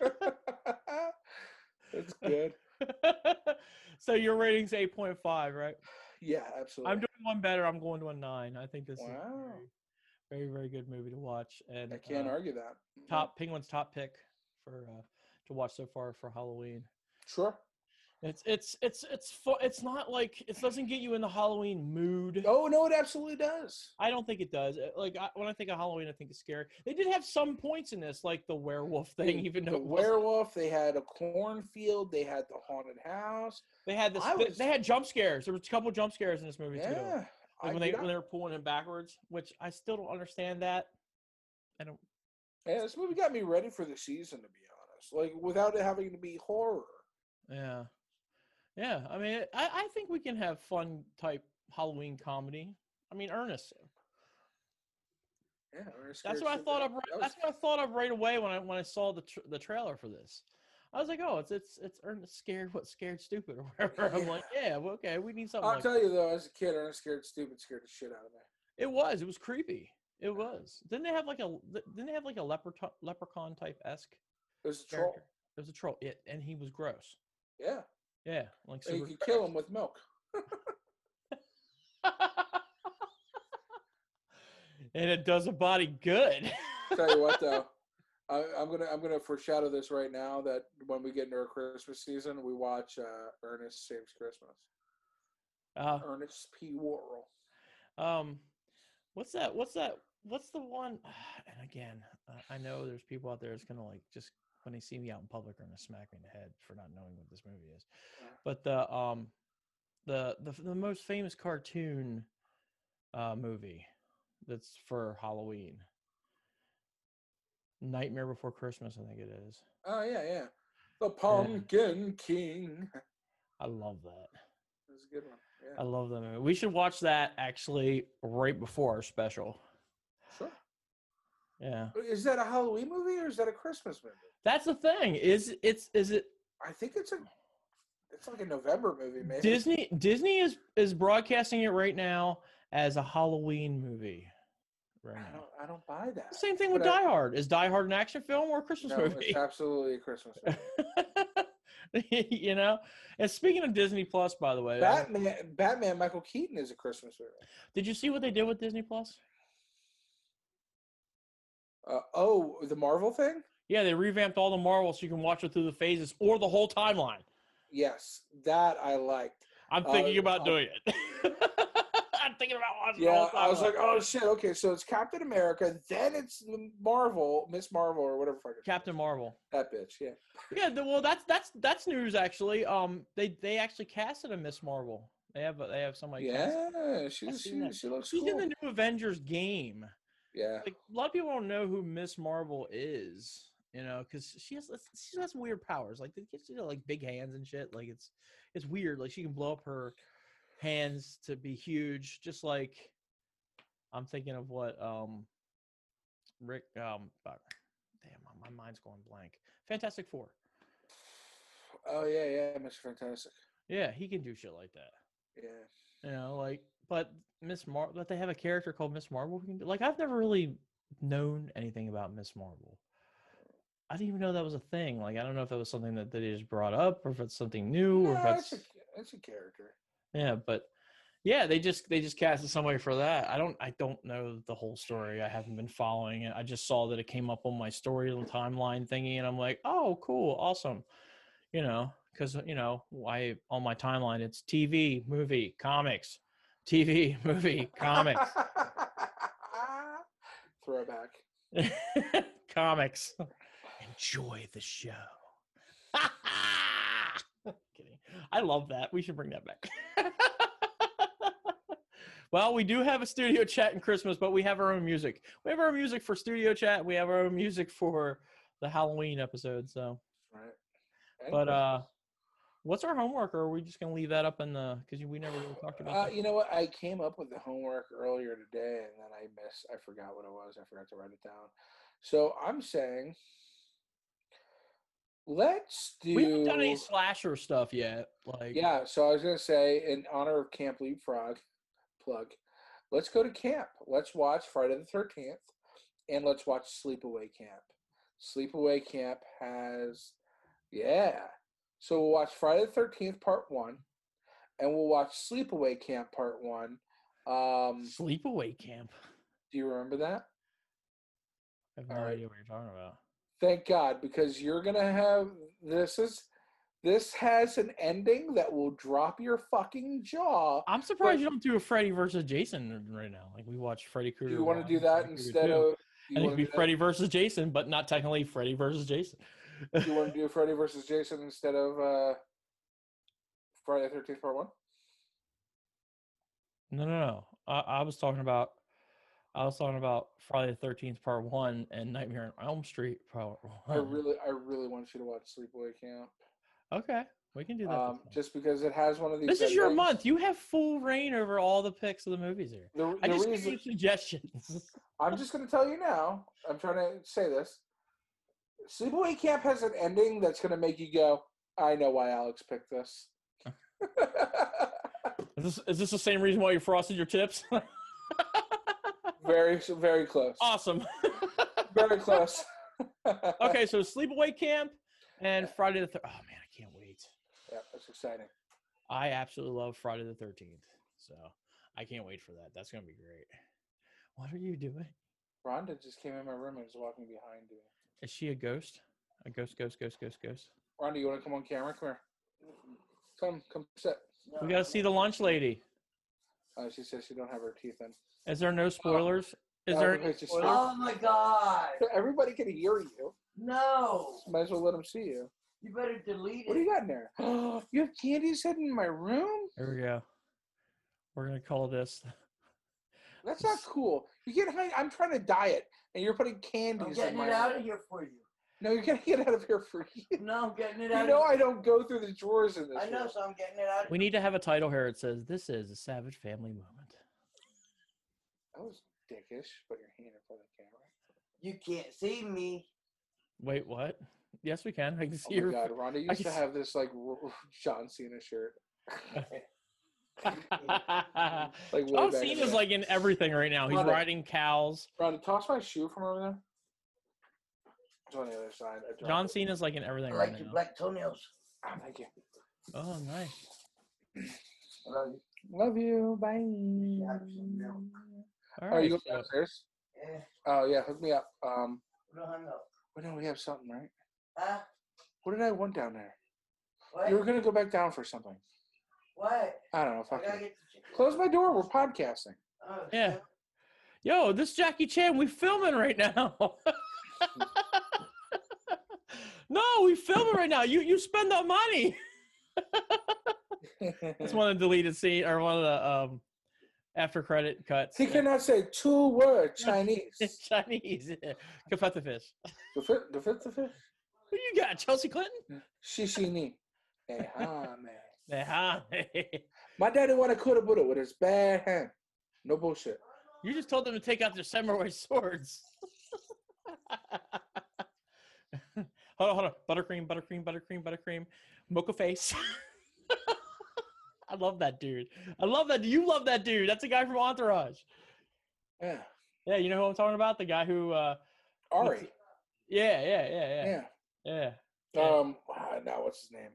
That's good. so your rating's 8.5, right? Yeah, absolutely. I'm doing one better. I'm going to a nine. I think this is a very, very, very good movie to watch. And I can't uh, argue that. Mhm. top Penguin's top pick for uh, to watch so far for Halloween. Sure. It's it's it's it's fu- It's not like it doesn't get you in the Halloween mood. Oh no, it absolutely does. I don't think it does. Uh, Like I, when I think of Halloween, I think it's scary. They did have some points in this, like the werewolf thing. Even though the werewolf, they had a cornfield, they had the haunted house. they had this, they, was- they had jump scares. There was a couple jump scares in this movie too. Yeah, Like I, when they dude, I- when they were pulling him backwards, which I still don't understand that. I don't. Yeah, this movie got me ready for the season, to be honest. Like without it having to be horror. Yeah, yeah. I mean, I I think we can have fun type Halloween comedy. I mean, Ernest. Yeah, or That's what I thought of. Right, That that's what I thought of right away when I when I saw the tr- the trailer for this. I was like, oh, it's it's it's Ernest scared what scared stupid or whatever. I'm like, yeah, well, okay, we need something. I'll like tell you though, as a kid, Ernest Scared Stupid scared the shit out of me. It was. It was creepy. It was. Didn't they have like a? Didn't they have like a leprechaun leprechaun type esque It was a troll. character? It was a troll. It and he was gross. Yeah, Yeah, like and you could kill them with milk. and it does a body good. tell you what though, I, I'm gonna I'm gonna foreshadow this right now that when we get into our Christmas season, we watch uh, Ernest Saves Christmas. uh, Ernest P. Worrell. um, what's that? What's that? What's the one? And again, I know there's people out there that's gonna like just when they see me out in public are gonna smack me in the head for not knowing what this movie is. Yeah. But the um, the the the most famous cartoon uh movie that's for Halloween. Nightmare Before Christmas, I think it is. Oh yeah, yeah. The Pumpkin King. I love that. That's a good one. I love that movie. We should watch that actually right before our special. Yeah. Is that a Halloween movie or is that a Christmas movie? That's the thing. Is it's is it I think it's a. It's like a November movie, maybe. Disney Disney is is broadcasting it right now as a Halloween movie. Right I don't. I don't buy that. Same thing with I- Die Hard. Is Die Hard an action film or a Christmas No, movie? it's absolutely a Christmas movie. you know. And speaking of Disney Plus, by the way, uh, Batman. Batman. Michael Keaton is a Christmas movie. did you see what they did with Disney Plus? Uh, oh, the Marvel thing. Yeah, they revamped all the Marvel so you can watch it through the phases or the whole timeline. Yes, that I liked. I'm thinking Uh, about uh, doing it. I'm thinking about watching Yeah, I was like, oh shit. Okay, so it's Captain America, then it's Marvel, Miss Marvel, or whatever. Fucking Captain Marvel. that bitch. Yeah. Yeah, the, well, that's that's that's news actually. Um, they they actually casted a Miss Marvel. They have they have somebody. Yeah, she's, she, she looks She's cool. in the new Avengers game. Yeah. Like a lot of people don't know who Miss Marvel is. You know, because she has she has weird powers. Like they get you know, like big hands and shit. Like it's it's weird. Like she can blow up her hands to be huge, just like I'm thinking of what um Rick um damn my, my mind's going blank. Fantastic Four. Oh yeah, yeah, Mr. Fantastic. Yeah, he can do shit like that. Yeah. You know, like but Miss Mar but they have a character called Miss Marvel can do like I've never really known anything about Miss Marvel. I didn't even know that was a thing. Like I don't know if that was something that, that they just brought up or if it's something new or if No, that's it's a, it's a character. yeah, but yeah, they just they just casted somebody for that. I don't I don't know the whole story. I haven't been following it. I just saw that it came up on my story timeline thingy, and I'm like, oh, cool, awesome. You know, because you know why on my timeline it's TV, movie, comics, TV, movie, comics, Throwback. comics. Enjoy the show. Kidding. I love that. We should bring that back. well, we do have a studio chat in Christmas, but we have our own music. We have our own music for studio chat. We have our own music for the Halloween episode. So, Right. But uh, what's our homework? Or are we just gonna leave that up in the? Because we never really talked about Uh, you know what? I came up with the homework earlier today, and then I missed. I forgot what it was. I forgot to write it down. So I'm saying, let's do. We haven't done any slasher stuff yet. Like, Yeah. So I was gonna say, in honor of Camp Leapfrog, plug. Let's go to camp. Let's watch Friday the Thirteenth, and let's watch Sleepaway Camp. Sleepaway Camp has, yeah. So we'll watch Friday the Thirteenth Part One, and we'll watch Sleepaway Camp Part One. Um, sleepaway camp. do you remember that? I have no All right. idea what you're talking about. Thank God, because you're gonna have this is this has an ending that will drop your fucking jaw. I'm surprised you don't do a Freddy versus Jason right now. Like we watch Freddy Do Krueger. you want to do that Freddy instead 2. of? And it'd want be Freddy versus Jason, but not technically Freddy versus Jason. you want to do Freddy versus Jason instead of uh, Friday the Thirteenth Part One? No, no, no. I, I was talking about. I was talking about Friday the Thirteenth Part One and Nightmare on Elm Street Part I really, I really want you to watch Sleepaway Camp. Okay, we can do that. Um, just because it has one of these. This is your month. You have full reign over all the picks of the movies here. The, I just give reason you suggestions. I'm just gonna tell you now. I'm trying to say this. Sleepaway Camp has an ending that's gonna make you go, "I know why Alex picked this." Is this, is this the same reason why you frosted your tips? very, very close. awesome. Very close. okay, so Sleepaway Camp and Friday the. Thir- oh man, I can't wait. Yeah, that's exciting. I absolutely love Friday the Thirteenth, so I can't wait for that. That's gonna be great. What are you doing? Rhonda just came in my room and was walking behind me. Is she a ghost? A ghost, ghost, ghost, ghost, ghost. Rhonda, you want to come on camera? Come here. Come, come sit. We gotta see the lunch lady. Uh, she says she don't have her teeth in. Is there no spoilers? Is no, there? okay, any spoilers? Oh my god! Everybody can hear you. No! Might as well let them see you. You better delete it. What do it. you got in there? you have candies hidden in my room? There we go. We're gonna call this. That's not cool. You get high. I'm trying to diet, and you're putting candies. I'm candies in getting my. it out of here for you. No, you're gonna get out of here for you. No, I'm getting it out. You out know of I don't go through the drawers in this. I know, room. so I'm getting it out. We need to have a title here. It says, "This is a Savage Family Moment." That was dickish. Put your hand in front of the camera. You can't see me. Wait, what? Yes, we can. I can oh see Oh your. my god, Rhonda I used to have this like John Cena shirt. Like way John back in Cena's like in everything right now. He's Rhonda. riding cows. Rhonda, toss my shoe from over there. It's on the other side. I dropped John it. Cena's like in everything I right like your now. black toenails. Ah, thank you. Oh, nice. I love you. Love you. Bye. Yeah, yeah. Are right. you going so- downstairs? Yeah, Oh yeah, hook me up. Um, we don't hang up. no, we have something, right? Huh? What did I want down there? What? You were gonna go back down for something. What? I don't know. I Fuck gotta it. get the chicken. Close my door. We're podcasting. Oh, Yeah. shit. Yo, this Jackie Chan, we filming right now. no, we filming right now. You you spend the money. It's one of the deleted scene or one of the um after credit cuts. he cannot say two words Chinese. It's Chinese. Gefilte fish. The fit, the fit, the fit. Who you got? Chelsea Clinton? Shishi ni. Hey, ah, man. My daddy want to cut a Buddha with his bad hand. No bullshit. You just told them to take out their samurai swords. hold on, hold on. Buttercream, buttercream, buttercream, buttercream. Mocha face. I love that dude. I love that. You love that dude. That's a guy from Entourage. Yeah. Yeah, you know who I'm talking about? The guy who uh Ari. yeah, yeah, yeah, yeah. Yeah. Yeah. Um. ah, now what's his name?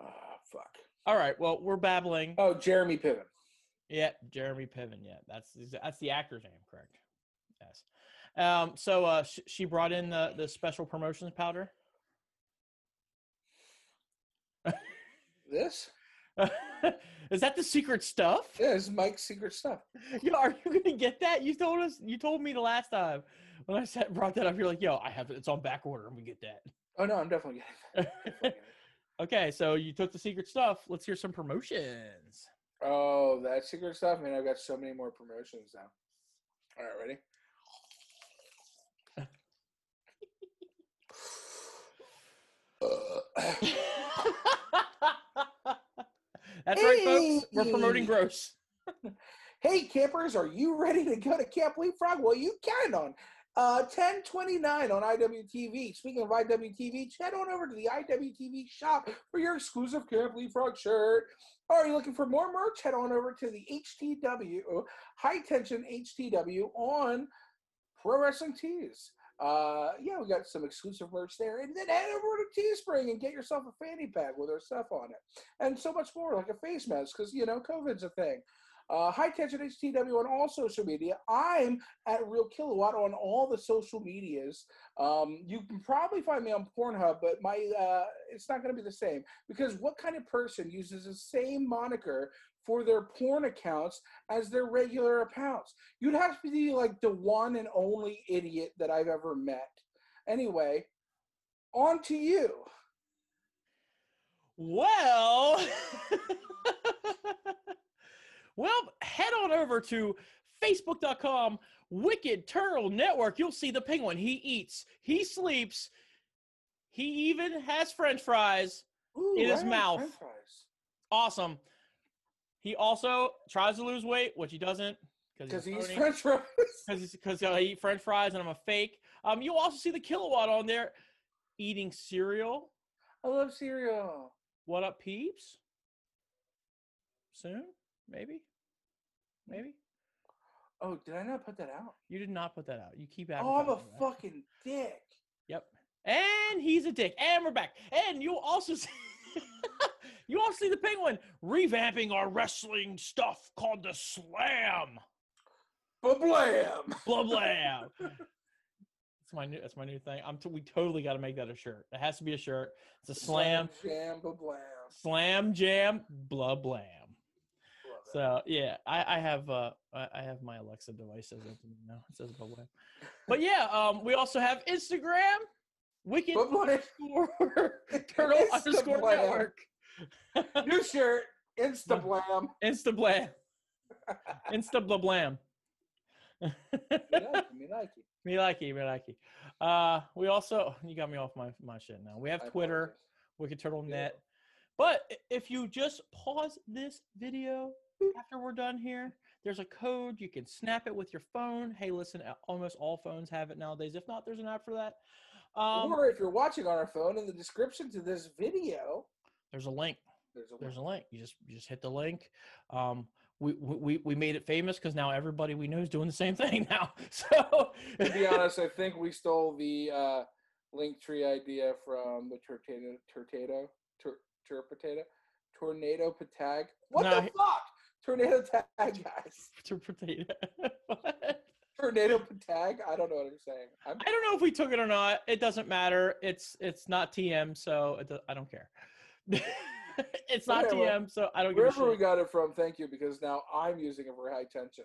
Ah, fuck. All right. Well, we're babbling. Oh, Jeremy Piven. Yeah, Jeremy Piven. Yeah, that's that's the actor's name, correct? Yes. Um. So, uh, sh- she brought in the the special promotions powder. This? Is that the secret stuff? Yeah, this is Mike's secret stuff. Yo, are you gonna get that? You told us. You told me the last time when I said brought that up. You're like, yo, I have it. It's on back order. I'm gonna get that. Oh no, I'm definitely getting that. okay, so you took the secret stuff. Let's hear some promotions. Oh, that secret stuff. Man, I've got so many more promotions now. All right, ready? That's right, folks. We're promoting gross. Hey, campers, are you ready to go to Camp Leapfrog? Well, you can on uh, 1029 on IWTV. Speaking of IWTV, head on over to the IWTV shop for your exclusive Camp Frog shirt. Or are you looking for more merch? Head on over to the HTW, High Tension HTW on Pro Wrestling Tees. Uh, yeah, we got some exclusive merch there. And then head over to Teespring and get yourself a fanny pack with our stuff on it. And so much more, like a face mask, because, you know, COVID's a thing. Uh, High Tension HTW on all social media. I'm at Real Kilowatt on all the social medias. Um, you can probably find me on Pornhub, but my uh, it's not going to be the same because what kind of person uses the same moniker for their porn accounts as their regular accounts? You'd have to be like the one and only idiot that I've ever met. Anyway, on to you. Well, well, head on over to Facebook.com Wicked Turtle Network. You'll see the penguin. He eats, he sleeps, he even has French fries. Ooh, in his mouth. Awesome. He also tries to lose weight, which he doesn't Because he's phony. French fries. because because I eat French fries and I'm a fake. Um, you'll also see the kilowatt on there eating cereal. I love cereal. What up, peeps? Soon, maybe, hmm. maybe. Oh, did I not put that out? You did not put that out. You keep adding. Oh, I'm a that. fucking dick. Yep. And he's a dick. And we're back. And you'll also see. you also see the penguin revamping our wrestling stuff called the Slam. Bablam. Blah blah. That's my new. That's my new thing. I'm. T- we totally got to make that a shirt. It has to be a shirt. It's a slam, Slam Jam bablam. slam jam, blah blam. So yeah, I, I have. Uh, I, have my Alexa device says it to now. It says blam. But yeah, um, we also have Instagram, Wicked underscore Turtle underscore. Network. New shirt. Insta blam. Insta blam. Insta blam. Me like me like. Me like it, me like it. Uh, we also you got me off my my shit now. We have Twitter. Wicked Turtle. Net. But if you just pause this video after we're done here, there's a code. You can snap it with your phone. Hey, listen, almost all phones have it nowadays. If not, there's an app for that. Um, or if you're watching on our phone, in the description to this video, there's a link. there's a link. There's a link. You just you just hit the link. Um, we we we made it famous because now everybody we know is doing the same thing now. So to be honest, I think we stole the uh, link tree idea from the Tortado, Tortado, Tur- Tur Potato, Tornado Patag. What No, the fuck? Tornado Tag, guys. to potato. Tornado Patag. I don't know what I'm saying. I'm, I don't know if we took it or not. It doesn't matter. It's it's not TM, so it do, I don't care. it's not Whatever. TM, so I don't give a wherever we got it from, thank you, because now I'm using it for high tension.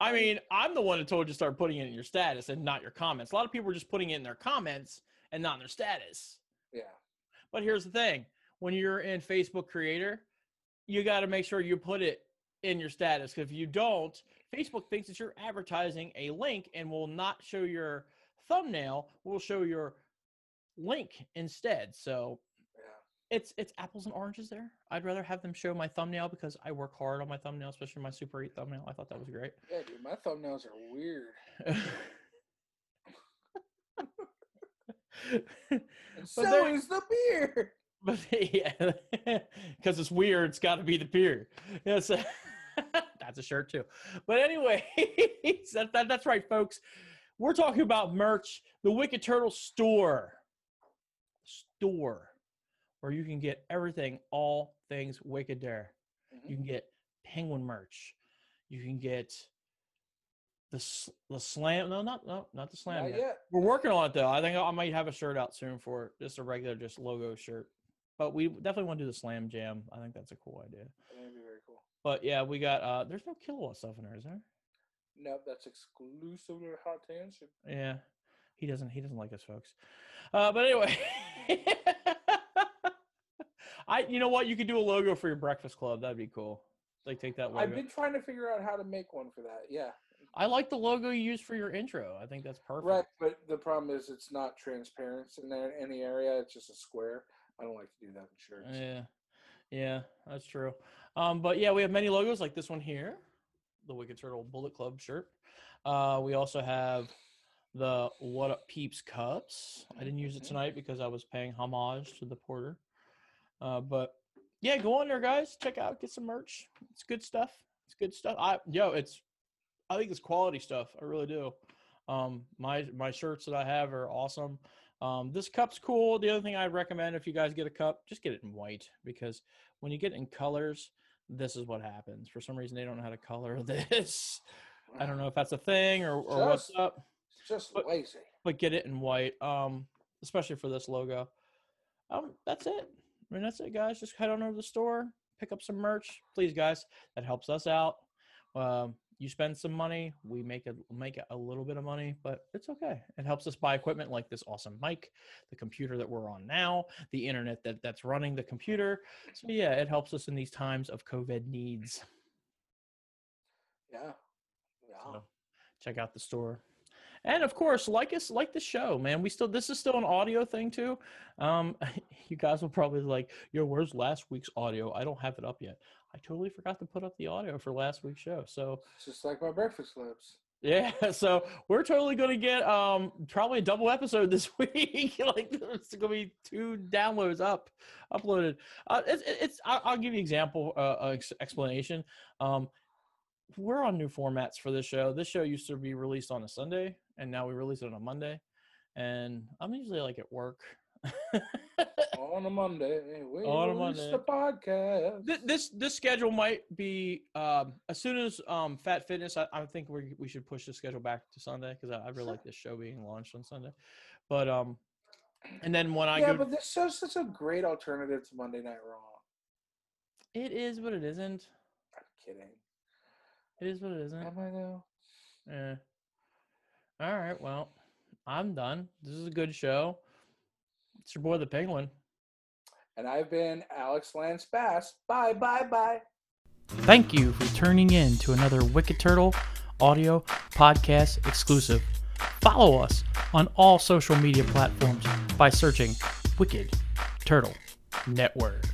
I mean, I'm the one that told you to start putting it in your status and not your comments. A lot of people are just putting it in their comments and not in their status. Yeah. But here's the thing: when you're in Facebook Creator, you got to make sure you put it in your status. If you don't, Facebook thinks that you're advertising a link and will not show your thumbnail. Will show your link instead. So Yeah. it's it's apples and oranges there. I'd rather have them show my thumbnail because I work hard on my thumbnail, especially my Super 8 thumbnail. I thought that was great. Yeah, dude, my thumbnails are weird. So there- is the beer. But yeah, because it's weird, it's got to be the beer. Yes, that's a shirt too. But anyway, that, that, that's right, folks. We're talking about merch, the Wicked Turtle store, store, where you can get everything, all things Wicked there. Mhm. You can get Penguin merch. You can get the the slam. No, not no, not the slam. Not yet. yet. We're working on it though. I think I might have a shirt out soon for just a regular, just logo shirt. But we definitely want to do the slam jam. I think that's a cool idea. But yeah, we got. uh There's no kilowatt stuff in there, is there? No, that's exclusive to Hot Tension. Yeah, he doesn't. He doesn't like us, folks. Uh, but anyway, I. You know what? You could do a logo for your breakfast club. That'd be cool. Like take that logo. I've been trying to figure out how to make one for that. Yeah. I like the logo you use for your intro. I think that's perfect. Right, but the problem is it's not transparent in there, any area. It's just a square. I don't like to do that in shirts. Yeah, yeah, that's true. Um, but yeah, we have many logos like this one here, the Wicked Turtle Bullet Club shirt. Uh, we also have the What Up Peeps cups. I didn't use it Mhm. tonight because I was paying homage to the porter. Uh, but yeah, go on there, guys. Check out, get some merch. It's good stuff. It's good stuff. I yo, it's I think it's quality stuff. I really do. Um, my my shirts that I have are awesome. Um, this cup's cool. The other thing I'd recommend if you guys get a cup, just get it in white because when you get in colors, this is what happens. For some reason, they don't know how to color this. I don't know if that's a thing or, or what's up, just But- lazy. but get it in white. Um, especially for this logo. Um, that's it. I mean, that's it, guys. Just head on over to the store, pick up some merch, please, guys. That helps us out. Um, you spend some money, we make it make a little bit of money, but it's okay. It helps us buy equipment like this awesome mic, the computer that we're on now, the internet that that's running the computer. So yeah, it helps us in these times of COVID needs. Yeah. Yeah. So check out the store. And of course, like us, like the show, man. We still this is still an audio thing too. Um, you guys will probably like, yo, where's last week's audio? I don't have it up yet. I totally forgot to put up the audio for last week's show. So It's just like my breakfast clips. yeah, so we're totally gonna get um probably a double episode this week. like it's gonna be two downloads up, uploaded. Uh, it's it's I'll, I'll give you example, uh, uh, explanation. Um, we're on new formats for this show. This show used to be released on a Sunday, and now we release it on a Monday. And I'm usually like at work. on a Monday. We On a Monday. the podcast. Th- this this schedule might be um, as soon as um, Fat Fitness. I, I think we we should push the schedule back to Sunday because I, I really like this show being launched on Sunday. But um, and then when I yeah, go, but this show's such a great alternative to Monday Night Raw. it is what it isn't. I'm kidding. It is what it isn't. Am I though? Yeah. All right. Well, I'm done. This is a good show. It's your boy the Penguin. And I've been Alex Lance Bass. Bye, bye, bye. Thank you for tuning in to another Wicked Turtle audio podcast exclusive. Follow us on all social media platforms by searching Wicked Turtle Network.